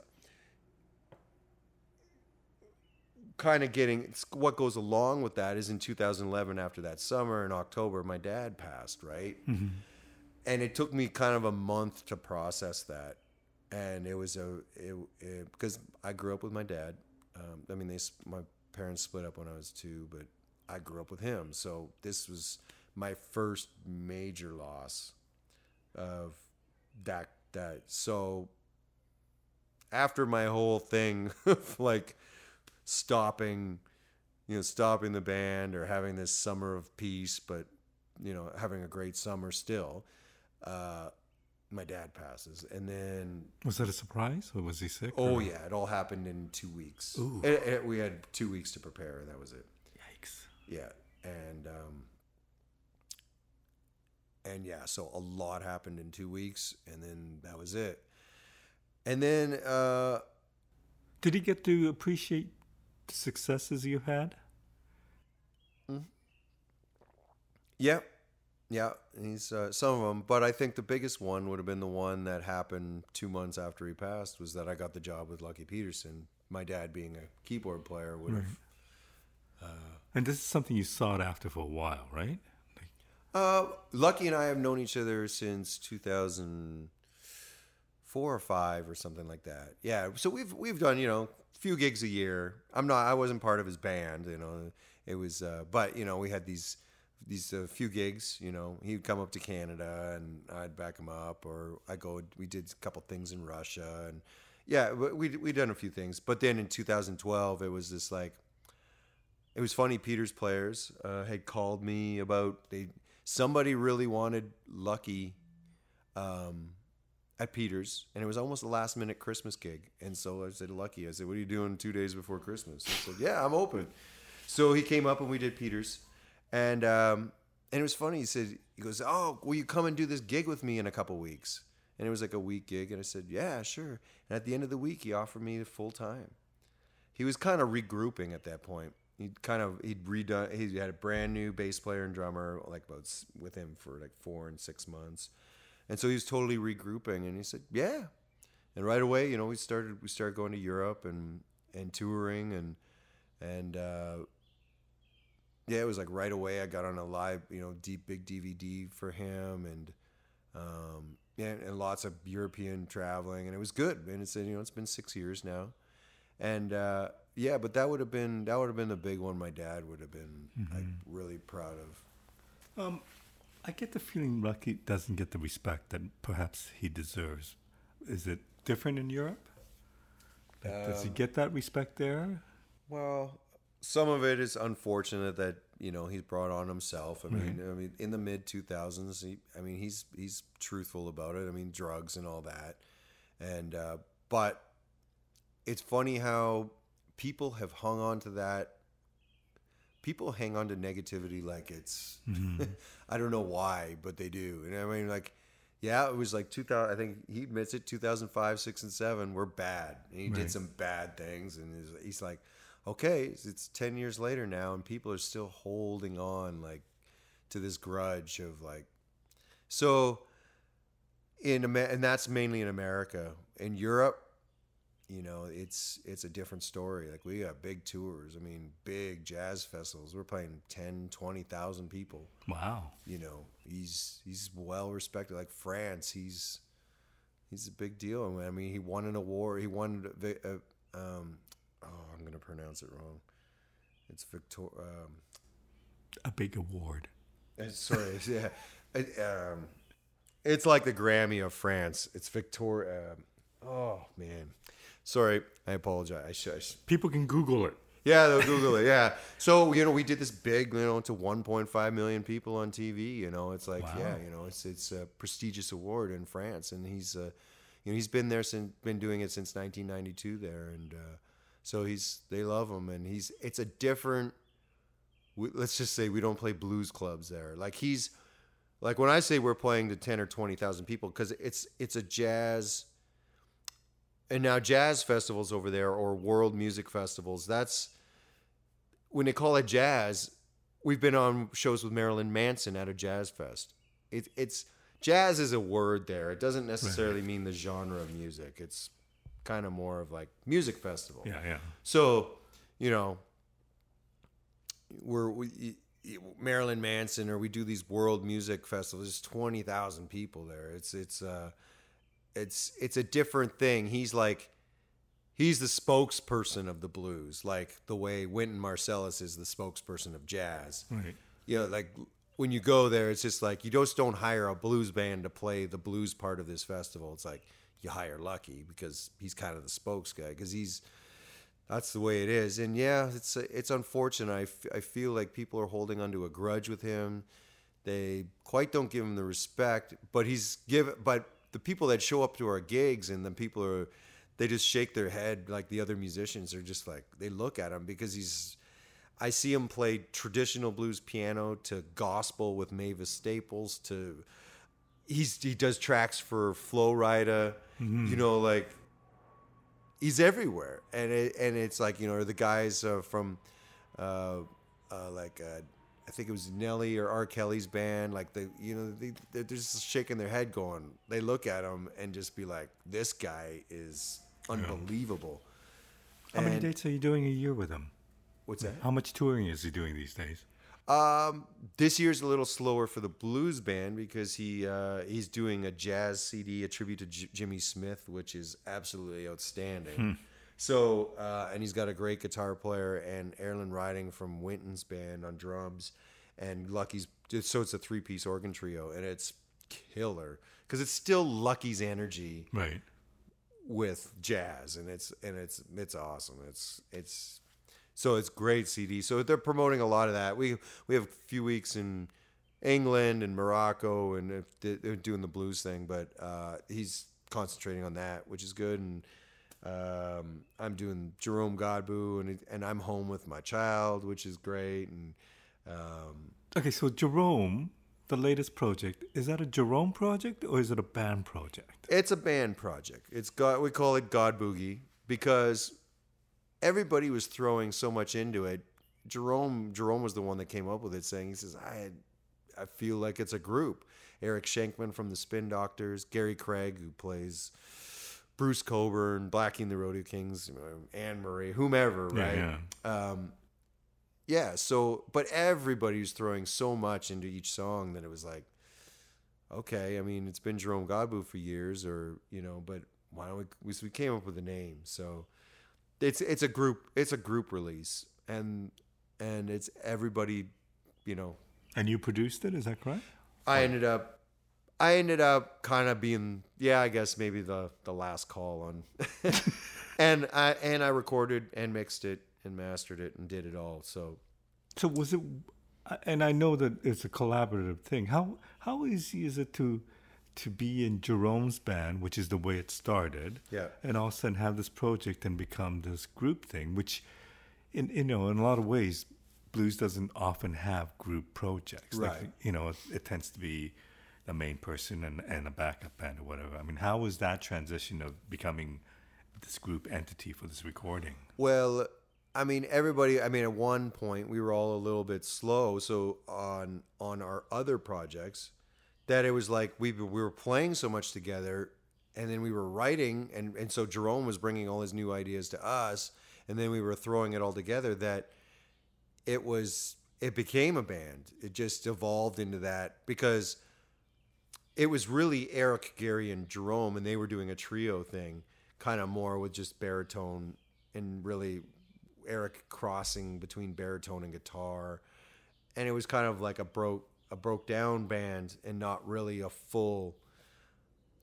kind of getting what goes along with that is in 2011 after that summer in October my dad passed right? And it took me kind of a month to process that. And it was a it, it because I grew up with my dad. Um, I mean they my parents split up when I was two but I grew up with him. So this was my first major loss of that that so after my whole thing [laughs] of like stopping you know stopping the band or having this summer of peace but you know having a great summer still uh my dad passes and then Was that a surprise, or was he sick? oh or- yeah it all happened in two weeks Ooh. It- it- we had two weeks to prepare and that was it Yikes! yeah and um and yeah so a lot happened in two weeks and then that was it and then uh Did he get to appreciate successes you had? yeah yeah he's uh, some of them but i think the biggest one would have been the one that happened two months after he passed was that i got the job with lucky peterson my dad being a keyboard player would have And this is something you sought after for a while, right? Like, Uh, Lucky and I have known each other since 2004 or five or something like that. Yeah, so we've we've done you know few gigs a year. I'm not I wasn't part of his band, you know. It was, uh, but you know we had these these uh, few gigs. You know, he'd come up to Canada and I'd back him up, or I go. We did a couple things in Russia and yeah, we we done a few things. But then in 2012, it was this like it was funny. Peter's players uh, had called me about they somebody really wanted Lucky um, at Peter's, and it was almost a last minute Christmas gig. And so I said, Lucky, I said, "What are you doing two days before Christmas?" He said, "Yeah, I'm open." So he came up and we did Peter's, and um, and it was funny. He said, "He goes, oh, will you come and do this gig with me in a couple weeks?" And it was like a week gig, and I said, "Yeah, sure." And at the end of the week, he offered me full time he was kind of regrouping at that point. He'd kind of he'd redone. He had a brand new bass player and drummer like about with him for like four and six months, and so he was totally regrouping. And he said, "Yeah," and right away, you know, we started we started going to Europe and and touring and and uh, yeah, it was like right away. I got on a live, you know, deep big DVD for him and. Um, yeah, and lots of European traveling, and it was good. And it's you know it's been six years now, and uh, yeah, but that would have been that would have been the big one. My dad would have been like really proud of. um, I get the feeling Lucky doesn't get the respect that perhaps he deserves. Is it different in Europe? Like, Does he get that respect there? Well, some of it is unfortunate that you know he's brought on himself. I mean, I mean, in the mid two thousands, he, I mean, he's he's truthful about it. I mean, drugs and all that, and uh, but it's funny how people have hung on to that. People hang on to negativity like it's, mm-hmm. [laughs] I don't know why, but they do. And I mean, like, yeah, it was like 2000. I think he admits it. 2005, six, and seven were bad. And he Right. did some bad things, and he's, he's like, okay, it's, 10 years later now, and people are still holding on like to this grudge of like, so in and that's mainly in America. In Europe, you know, it's it's a different story. Like we got big tours. I mean, big jazz festivals. We're playing 10, 20,000 people Wow. you know he's he's well respected like france he's he's a big deal i mean he won an award he won the uh, um oh i'm gonna pronounce it wrong it's victor um A big award. sorry yeah It, um it's like the grammy of france it's victor um, oh man sorry i apologize i should, I should People can Google it. Yeah, they'll Google it. Yeah. [laughs] So you know, we did this big, you know, to 1.5 million people on TV. You know, it's like, Wow. yeah, you know, it's it's a prestigious award in France, and he's, uh, you know, he's been there since been doing it since 1992 there, and uh, so he's they love him, and he's it's a different. We, let's just say we don't play blues clubs there. Like he's, like when I say we're playing to 10 or 20,000 people, because it's it's a jazz and now jazz festivals over there or world music festivals that's when they call it jazz we've been on shows with marilyn manson at a jazz fest it, it's jazz is a word there it doesn't necessarily mean the genre of music it's kind of more of like music festival Yeah, yeah. so, you know, we're we, Marilyn Manson, or we do these world music festivals. There's twenty thousand people there. It's it's uh, it's it's a different thing. He's like, he's the spokesperson of the blues, like the way Wynton Marsalis is the spokesperson of jazz. Right. You know, like when you go there, it's just like you just don't hire a blues band to play the blues part of this festival. It's like you hire Lucky because he's kind of the spokes guy because he's that's the way it is. And yeah, it's it's unfortunate. I, f- I feel like people are holding onto a grudge with him. They quite don't give him the respect, but he's give but the people that show up to our gigs and the people are they just shake their head like the other musicians are just like they look at him because he's I see him play traditional blues piano to gospel with Mavis Staples to he's he does tracks for Flo Rida, you know, like he's everywhere, and it, and it's like you know the guys uh, from uh, uh, like uh, I think it was Nelly or R. Kelly's band, like they you know they they're just shaking their head, going they look at him and just be like, this guy is unbelievable. How many dates are you doing a year with him? What's that? How much touring is he doing these days? Um, this year's a little slower for the blues band because he uh, he's doing a jazz CD, a tribute to J- Jimmy Smith, which is absolutely outstanding. So, uh, and he's got a great guitar player and Herlin Riley from Wynton's band on drums, and Lucky's. So it's a three piece organ trio, and it's killer because it's still Lucky's energy Right. with jazz and it's and it's it's awesome it's it's so it's great cd so they're promoting a lot of that we we have a few weeks in england and morocco and they- they're doing the blues thing but uh he's concentrating on that which is good and um i'm doing jerome godbout and and i'm home with my child which is great and um Okay, so Jerome, the latest project, is that a Jerome project or is it a band project? It's a band project. It's God. We call it God Boogie because everybody was throwing so much into it. Jerome Jerome was the one that came up with it, saying he says I I feel like it's a group. Eric Schenkman from the Spin Doctors, Gary Craig who plays Bruce Cockburn, Blackie and the Rodeo Kings, you know, Anne Murray, whomever, Yeah, right? yeah. Um, yeah. So, but everybody was throwing so much into each song that it was like, okay. I mean, it's been Jerome Godbout for years, or you know, but why don't we? We, we came up with a name, so it's it's a group it's a group release, and and it's everybody, you know. And you produced it, is that correct? I ended up. I ended up kind of being, yeah, I guess maybe the the last call on, [laughs] and I and I recorded and mixed it and mastered it and did it all. So So was it? And I know that it's a collaborative thing. How how easy is it to to be in Jerome's band, which is the way it started, Yeah. and all of a sudden have this project and become this group thing, which, in you know, in a lot of ways, blues doesn't often have group projects. Like, Right. you know, it, it tends to be the main person and, and a backup band or whatever. I mean, how was that transition of becoming this group entity for this recording? Well, I mean, everybody. I mean, at one point we were all a little bit slow. So on on our other projects, that it was like we we were playing so much together, and then we were writing, and and so Jerome was bringing all his new ideas to us, and then we were throwing it all together. That it was it became a band. It just evolved into that because it was really Eric, Gary, and Jerome, and they were doing a trio thing, kind of more with just baritone and really Eric crossing between baritone and guitar, and it was kind of like a broke a broke down band and not really a full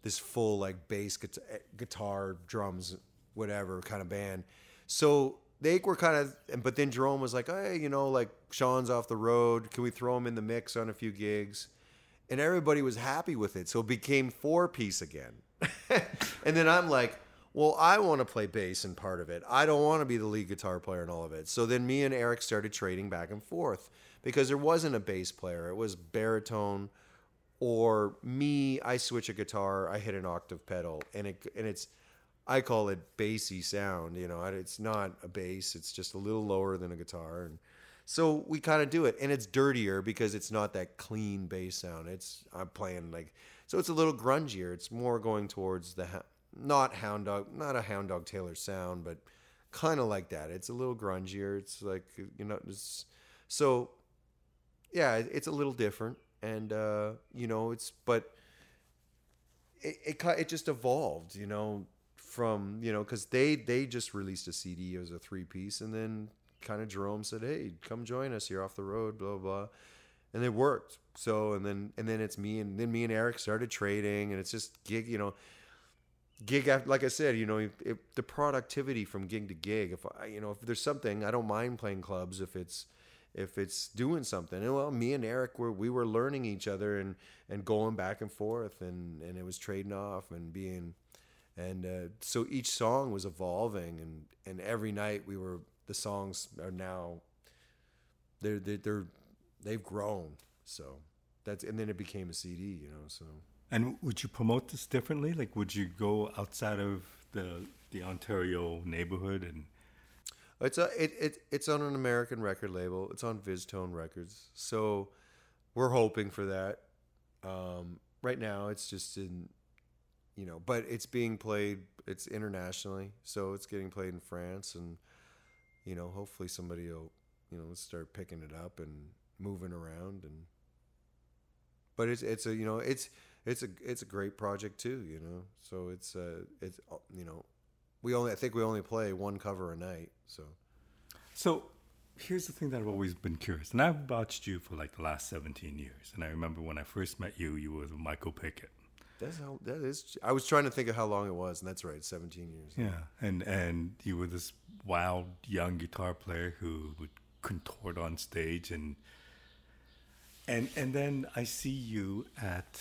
this full like bass guitar, eh, guitar drums whatever kind of band. So they were kind of but then jerome was like hey you know like shawn's off the road. Can we throw him in the mix on a few gigs and everybody was happy with it so it became four piece again. [laughs] And then i'm like well i want to play bass in part of it. I don't want to be the lead guitar player in all of it. So then me and eric started trading back and forth because there wasn't a bass player. It was baritone or me i switch a guitar i hit an octave pedal and it and it's i call it bassy sound you know it's not a bass it's just a little lower than a guitar and so we kind of do it and it's dirtier because it's not that clean bass sound. It's i'm playing like so it's a little grungier. It's more going towards the not hound dog not a hound dog taylor sound but kind of like that. It's a little grungier. It's like you know it's so yeah, it's a little different, and uh, you know, it's but it it, it just evolved, you know, from you know because they they just released a CD as a three piece, and then kind of Jerome said, "Hey, come join us. You're off the road." Blah blah. and it worked. So and then and then it's me and then me and Eric started trading, and it's just gig, you know, gig. af- Like I said, you know, the productivity from gig to gig. If I, you know, if there's something, I don't mind playing clubs if it's if it's doing something. And well, me and Eric were we were learning each other and and going back and forth, and and it was trading off and being. And uh, so each song was evolving, and, and every night we were the songs are now they're they're, they're they've grown. So that's and then it became a CD, you know. So And would you promote this differently? Like, would you go outside of the the Ontario neighborhood and it's a it, it it's on an American record label. It's on VizzTone Records. So we're hoping for that. Um, right now, it's just in you know, but it's being played. It's internationally, so it's getting played in France, and you know, hopefully somebody will you know start picking it up and moving around and. But it's it's a you know it's it's a it's a great project too you know so it's uh it's uh, you know we only I think we only play one cover a night so So here's the thing that I've always been curious, and I've watched you for like the last 17 years. And I remember when I first met you, you were with Michael Pickett. That's how that is I was trying to think of how long it was and that's right 17 years Yeah, and and you were this wild young guitar player who would contort on stage, and and and then I see you at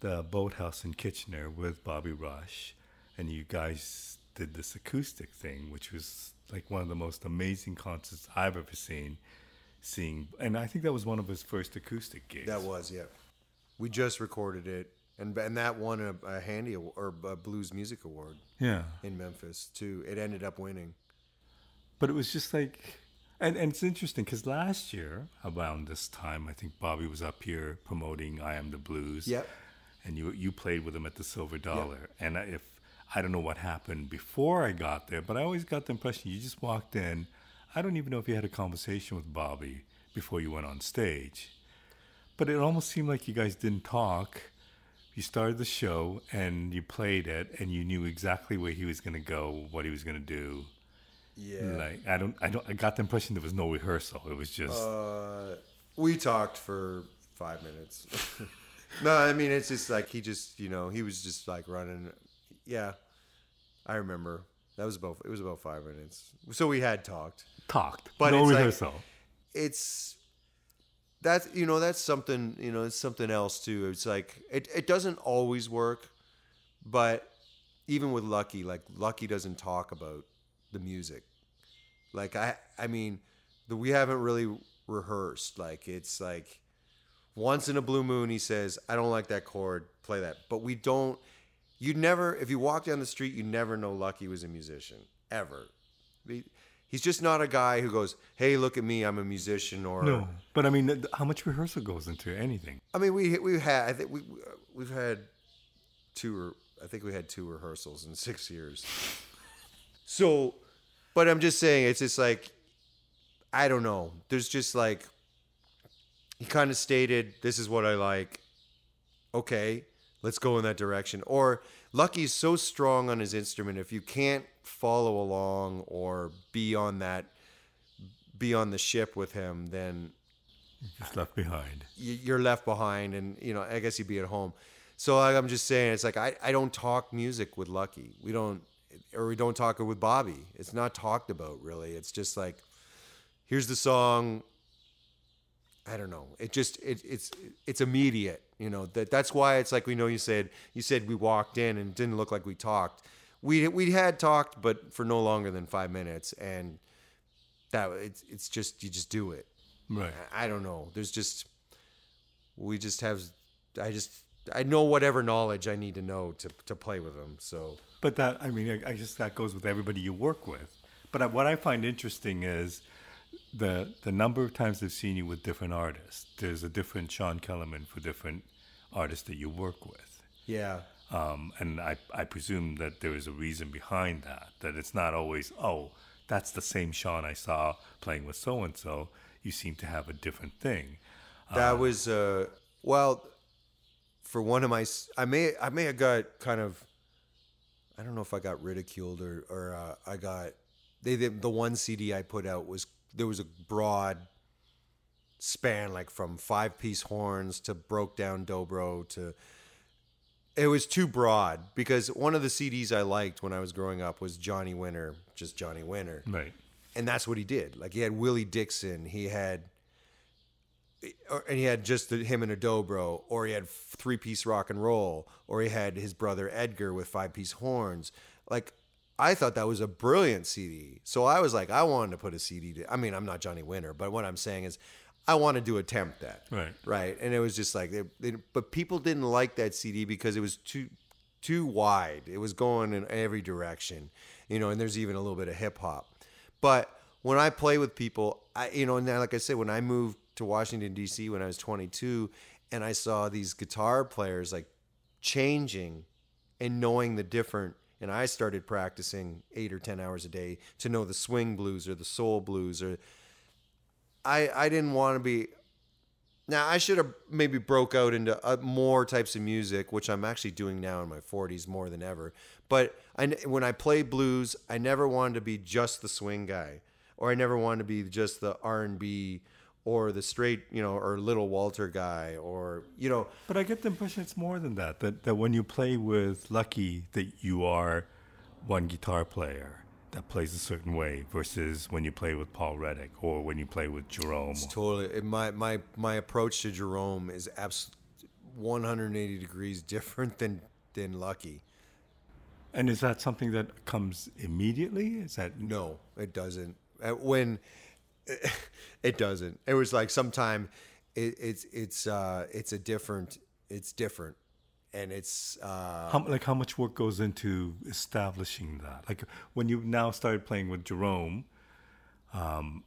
the Boathouse in Kitchener with Bobby Rush, and you guys did this acoustic thing, which was like one of the most amazing concerts I've ever seen. Seeing, and I think that was one of his first acoustic gigs. that was yeah we just recorded it and and that won a, a handy or a blues music award yeah. in Memphis too it ended up winning But it was just like, and, and it's interesting because last year around this time, I think Bobby was up here promoting "I Am the Blues." Yep. And you you played with him at the Silver Dollar, and if I don't know what happened before I got there, but I always got the impression you just walked in. I don't even know if you had a conversation with Bobby before you went on stage, but it almost seemed like you guys didn't talk. You started the show and you played it, and you knew exactly where he was going to go, what he was going to do. yeah Like I don't, I don't, I got the impression there was no rehearsal. It was just Uh, we talked for five minutes. [laughs] no, I mean it's just like he just you know he was just like running. Yeah, I remember that was about it was about five minutes. So we had talked. talked, But no it's like- rehearsal. It's that's you know that's something you know it's something else too. It's like it it doesn't always work, but even with Lucky, like Lucky doesn't talk about the music. Like I I mean, the, we haven't really rehearsed. Like it's like once in a blue moon he says, "I don't like that chord, play that." But we don't You'd never if you walk down the street, you never know Lucky was a musician ever. He- He's just not a guy who goes, "Hey, look at me, I'm a musician." Or No, but I mean, how much rehearsal goes into anything? I mean, we we had I think we we've had two or I think we had two rehearsals in six years. So, but I'm just saying, it's just like I don't know. There's just like he kind of stated, "This is what I like." Okay, let's go in that direction. Or Lucky's so strong on his instrument, if you can't follow along or be on that, be on the ship with him, then you're Just left behind. you're left behind and you know i guess you'd be at home. So like, i'm just saying it's like I, I don't talk music with lucky. We don't or we don't talk it with bobby. It's not talked about really. It's just like here's the song i don't know it just it, it's it's immediate you know that that's why it's like we know you said you said we walked in and it didn't look like we talked we we had talked but for no longer than five minutes and that it's it's just you just do it Right. I don't know. There's just we just have I just I know whatever knowledge I need to know to to play with them. So But that, I mean, I, I guess that goes with everybody you work with. But what I find interesting is the the number of times I've seen you with different artists. There's a different Shawn Kellerman for different artists that you work with. yeah, Um, and I, I presume that there is a reason behind that, that it's not always, oh, that's the same Shawn I saw playing with so and so. You seem to have a different thing. that was uh well for one of my I may I may have got kind of I don't know if I got ridiculed or or uh, I got they the, the one CD I put out was there was a broad span like from five piece horns to broke down dobro to it was too broad because one of the CDs I liked when I was growing up was Johnny Winter, just Johnny Winter. Right. And that's what he did. Like he had Willie Dixon, he had or- and he had just the, him and a dobro, or he had three piece rock and roll, or he had his brother Edgar with five piece horns. Like I thought that was a brilliant CD. So I was like, I wanted to put a CD. To, I mean, I'm not Johnny Winter, but what I'm saying is, I wanted to attempt that. Right. Right. And it was just like, they, they, but people didn't like that CD because it was too too wide. It was going in every direction, you know. And there's even a little bit of hip hop. But when I play with people, I you know, and then, like I said, when I moved to Washington D.C. when I was 22, and I saw these guitar players like changing and knowing the different and I started practicing eight or ten hours a day to know the swing blues or the soul blues or I I didn't want to be now I should have maybe broke out into uh, more types of music which I'm actually doing now in my 40s more than ever. But I when I play blues I never wanted to be just the swing guy or I never wanted to be just the R&B or the straight, you know, or little Walter guy, or you know. But I get the impression it's more than that. That that when you play with Lucky, that you are one guitar player that plays a certain way versus when you play with Paul Reddick or when you play with Jerome. It's totally my my my approach to Jerome is absolutely 180 degrees different than than Lucky. And is that something that comes immediately? Is that no? It doesn't. When [laughs] it doesn't. It was like sometime it, it's it's uh it's a different it's different. And it's uh how, like how much work goes into establishing that? Like when you now started playing with jerome um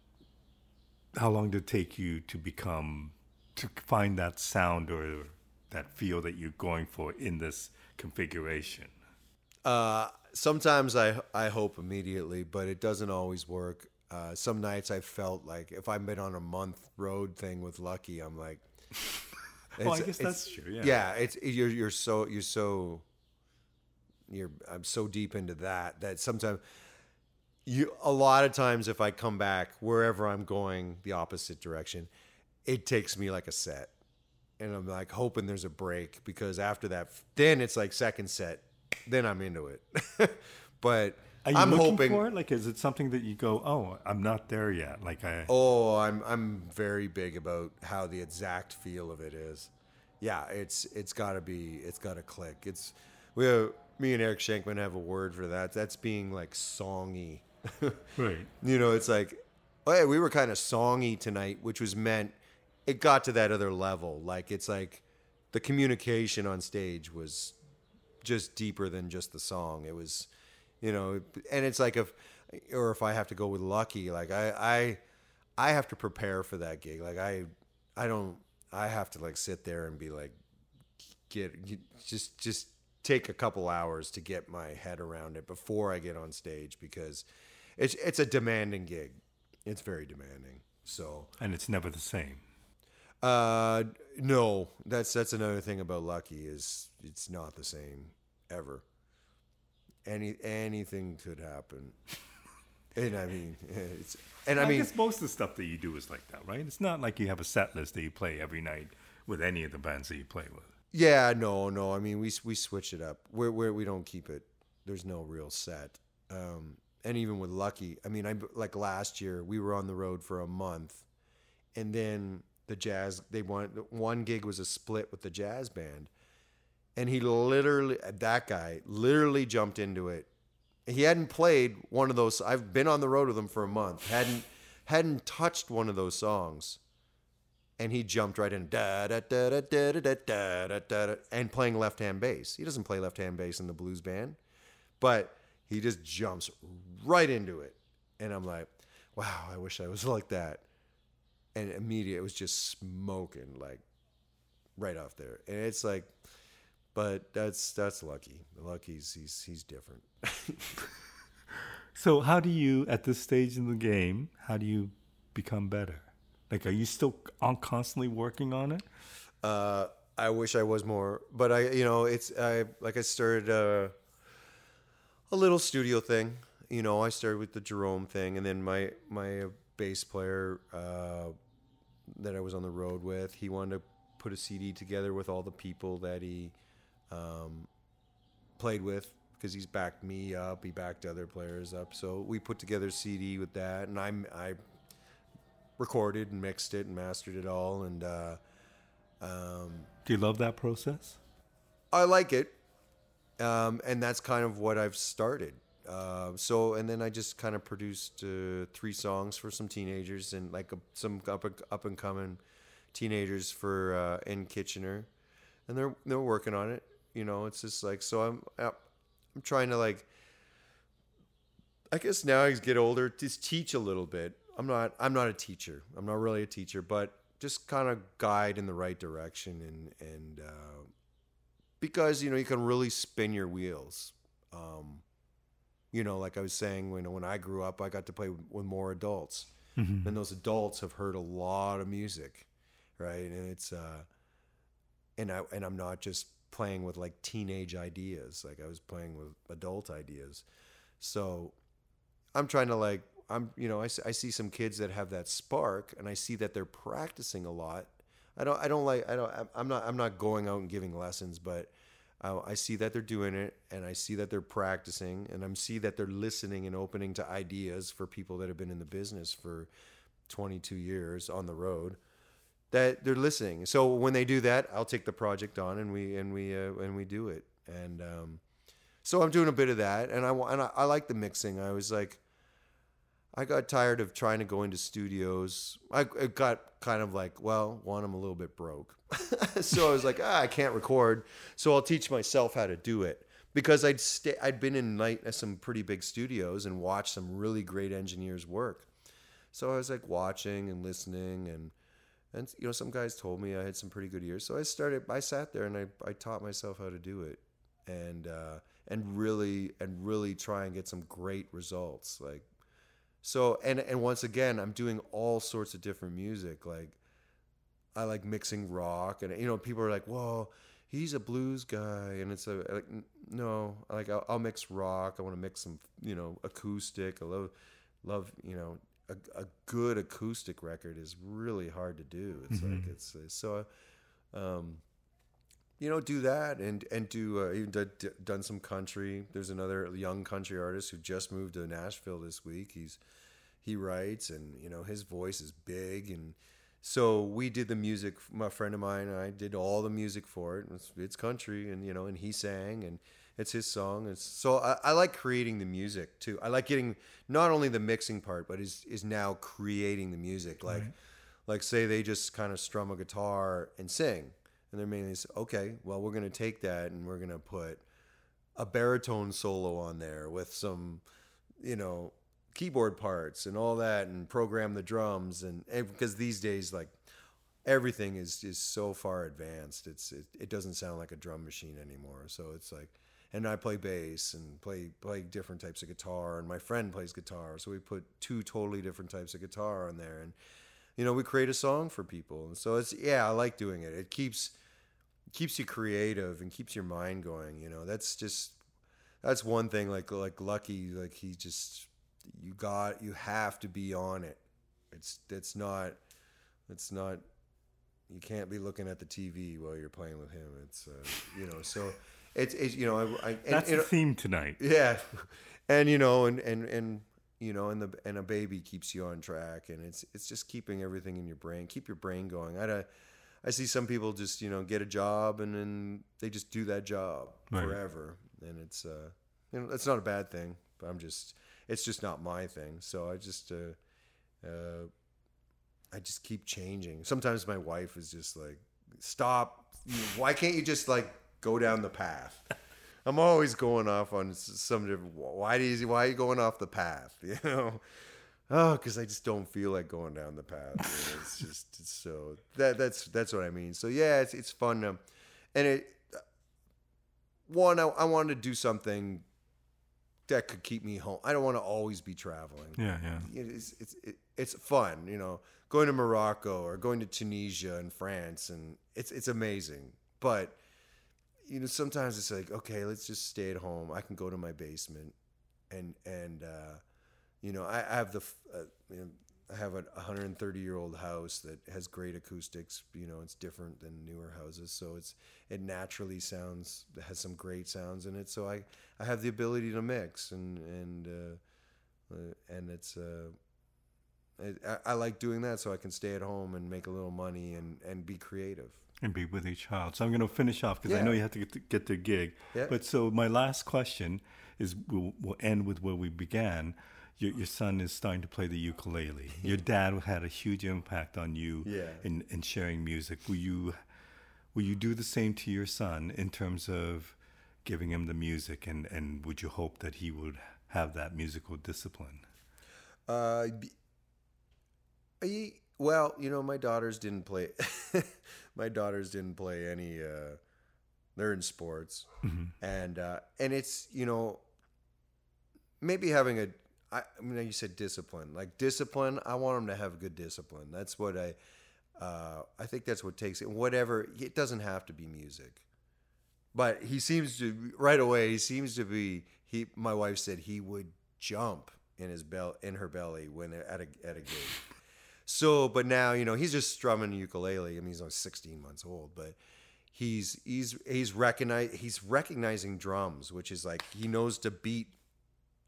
how long did it take you to become to find that sound or that feel that you're going for in this configuration? Uh sometimes i i hope immediately but it doesn't always work uh, some nights I felt like if I've been on a month road thing with Lucky, I'm like, [laughs] well, I guess that's true. Yeah, yeah. It's you're you're so you're so you're I'm so deep into that that sometimes you a lot of times if I come back wherever I'm going the opposite direction, it takes me like a set, and I'm like hoping there's a break because after that, then it's like second set, then I'm into it, [laughs] but are you I'm looking hoping for it? Like, is it something that you go, "Oh, I'm not there yet"? Like, I oh, I'm I'm very big about how the exact feel of it is. Yeah, it's it's got to be it's got to click. It's we have, me and Eric Schenkman have a word for that. That's being like songy. [laughs] right. You know, it's like, oh yeah, we were kind of songy tonight, which was meant it got to that other level. Like it's like the communication on stage was just deeper than just the song. It was you know and it's like if or if i have to go with lucky like i i i have to prepare for that gig. Like i i don't i have to like sit there and be like get just just take a couple hours to get my head around it before i get on stage because it's it's a demanding gig. It's very demanding. So. And it's never the same. Uh no that's that's another thing about lucky is it's not the same ever any anything could happen. [laughs] and I mean, it's and well, I mean, guess most of the stuff that you do is like that, right? It's not like you have a set list that you play every night with any of the bands that you play with. Yeah, no, no. I mean, we we switch it up. We're we don't keep it. There's no real set. Um, and even with Lucky, I mean, I like last year we were on the road for a month, and then the jazz they want one gig was a split with the jazz band and he literally that guy literally jumped into it he hadn't played one of those i've been on the road with him for a month hadn't hadn't touched one of those songs and he jumped right in da da da da da da da da da da and playing left hand bass he doesn't play left hand bass in the blues band but he just jumps right into it and i'm like wow i wish i was like that and immediately it was just smoking like right off there and it's like but that's that's lucky. Lucky's he's he's different. [laughs] so how do you at this stage in the game? How do you become better? Like, are you still on constantly working on it? Uh, I wish I was more, but I you know it's I like I started uh, a little studio thing. You know, I started with the Jerome thing, and then my my bass player uh, that I was on the road with. He wanted to put a CD together with all the people that he um, played with because he's backed me up. He backed other players up. So we put together a CD with that, and I'm I recorded and mixed it and mastered it all. And uh, um, Do you love that process? I like it, um, and that's kind of what I've started. Uh, so and then I just kind of produced uh, three songs for some teenagers and like a, some up up and coming teenagers for uh, in Kitchener, and they're they're working on it. You know, it's just like so I'm I'm trying to like. I guess now I get older, just teach a little bit. I'm not I'm not a teacher. I'm not really a teacher, but just kind of guide in the right direction and and uh, because you know you can really spin your wheels. Um, you know, like I was saying, when when I grew up, I got to play with more adults, Mm-hmm. and those adults have heard a lot of music, right? And it's uh, and I and I'm not just playing with like teenage ideas, like I was playing with adult ideas. So I'm trying to like I'm you know I see some kids that have that spark, and I see that they're practicing a lot. I don't I don't like I don't I'm- I'm not I'm not going out and giving lessons, but uh, I see that they're doing it, and I see that they're practicing, and I see that they're listening and opening to ideas for people that have been in the business for 22 years on the road. That they're listening. So when they do that, I'll take the project on, and we and we uh, and we do it. And um, so I'm doing a bit of that, and I and I, I like the mixing. I was like, I got tired of trying to go into studios. I, I got kind of like, well, one, I'm a little bit broke, [laughs] so I was like, ah, I can't record, so I'll teach myself how to do it because I'd stay, I'd been in night at some pretty big studios and watched some really great engineers work. So I was like watching and listening and and you know some guys told me I had some pretty good ears. So I started I sat there and I, I taught myself how to do it and uh, and really and really try and get some great results like so and and once again I'm doing all sorts of different music like I like mixing rock and you know people are like whoa he's a blues guy. And it's a like no like I'll, I'll mix rock. I want to mix some you know acoustic. I love love you know a, a good acoustic record is really hard to do. It's like it's so um you know do that and and do uh, even d- d- done some country. There's another young country artist who just moved to nashville this week. He's he writes and you know his voice is big. And so we did the music my friend of mine and i did all the music for it. It's, it's country and you know and he sang and it's his song. It's, so I, I like creating the music too. I like getting not only the mixing part but is is now creating the music. Like like say they just kind of strum a guitar and sing and they're mainly s- okay well we're going to take that and we're going to put a baritone solo on there with some you know keyboard parts and all that and program the drums. And, and because these days like everything is is so far advanced it's it, it doesn't sound like a drum machine anymore. So it's like and I play bass and play play different types of guitar and my friend plays guitar so we put two totally different types of guitar on there and you know we create a song for people and so it's yeah I like doing it. It keeps keeps you creative and keeps your mind going you know? That's just that's one thing like like lucky like he just you got you have to be on it. It's it's not it's not you can't be looking at the TV while you're playing with him. It's uh, you know so it's, it's you know I, I and, That's the theme tonight. yeah. [laughs] And you know and and and you know and the and a baby keeps you on track and it's it's just keeping everything in your brain. Keep your brain going. I i see some people just you know get a job and then they just do that job Right. forever. And it's uh you know that's not a bad thing but i'm just it's just not my thing. So i just uh uh i just keep changing. Sometimes my wife is just like stop. Why can't you just like go down the path [laughs] I'm always going off on some different. Why do you? Why are you going off the path? [laughs] You know, oh, because I just don't feel like going down the path. [laughs] It's just it's so that that's that's what I mean. So yeah, it's it's fun, to, and it uh, one I, I wanted to do something that could keep me home. I don't want to always be traveling Yeah, yeah. it's it's it, it's fun, you know, going to Morocco or going to Tunisia and France, and it's it's amazing. But you know, sometimes it's like, okay, let's just stay at home. I can go to my basement, and and uh, you know, I, I have the uh, you know, I have a 130 year old house that has great acoustics. You know, it's different than newer houses, so it's it naturally sounds has some great sounds in it. So I I have the ability to mix and and uh, uh, and it's. Uh, I, I like doing that so I can stay at home and make a little money and, and be creative. And be with your child. So I'm going to finish off because I know you have to get to, get to a gig. Yeah. But so my last question is we'll, we'll end with where we began. Your, your son is starting to play the ukulele. [laughs] Your dad had a huge impact on you Yeah. in, in sharing music. Will you will you do the same to your son in terms of giving him the music and, and would you hope that he would have that musical discipline? Uh, I- well, you know, my daughters didn't play. [laughs] my daughters didn't play any. Uh, they're in sports, and uh, and it's you know, maybe having a. I, I mean, you said discipline. Like discipline, I want them to have good discipline. That's what I. Uh, I think that's what takes it. Whatever, it doesn't have to be music but he seems to right away he seems to be he my wife said he would jump in his bell in her belly when at a at a gig so but now you know he's just strumming ukulele. I mean he's only 16 months old but he's he's he's recognize he's recognizing drums which is like he knows to beat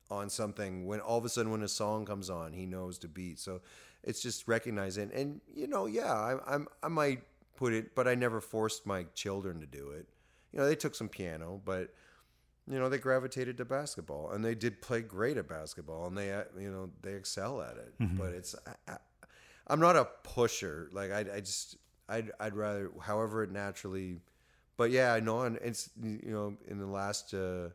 on something. When all of a sudden when a song comes on he knows to beat. So it's just recognizing and you know yeah I, i'm i might put it but i never forced my children to do it. You know they took some piano but you know they gravitated to basketball and they did play great at basketball and they you know they excel at it. Mm-hmm. But it's I, i'm not a pusher like i, I just I'd, I'd rather however it naturally but yeah i know and it's you know in the last uh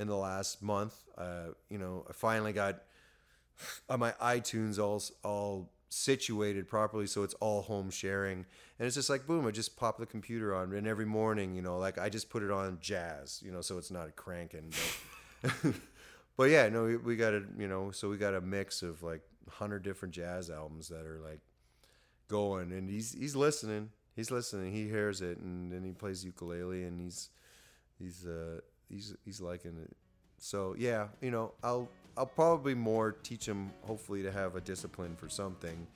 in the last month. Uh, you know, I finally got uh, my iTunes all all situated properly, so it's all home sharing, and it's just like boom, I just pop the computer on, and every morning, you know, like I just put it on jazz, you know, so it's not cranking. But, [laughs] but yeah, no, we, we got a you know, so we got a mix of like hundred different jazz albums that are like going, and he's he's listening, he's listening, he hears it, and then he plays ukulele, and he's he's uh he's he's liking it. So yeah you know i'll i'll probably more teach him hopefully to have a discipline for something.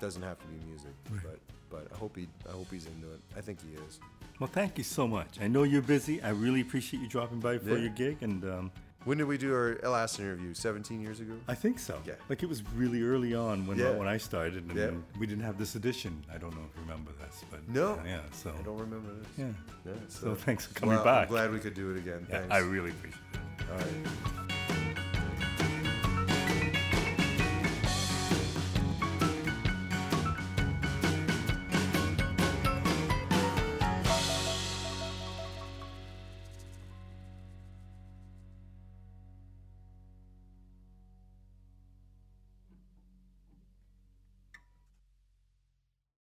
Doesn't have to be music but but i hope he i hope he's into it. I think he is. Well, thank you so much. I know you're busy. I really appreciate you dropping by for Yeah. your gig, and um, when did we do our last interview 17 years ago I think so. Yeah. Like it was really early on when Yeah. when I started, and Yeah. we didn't have this edition. I don't know if you remember this, but No. uh, yeah. So i don't remember this Yeah. yeah So thanks for coming well, back. i'm glad we could do it again yeah, Thanks. I really appreciate it. all right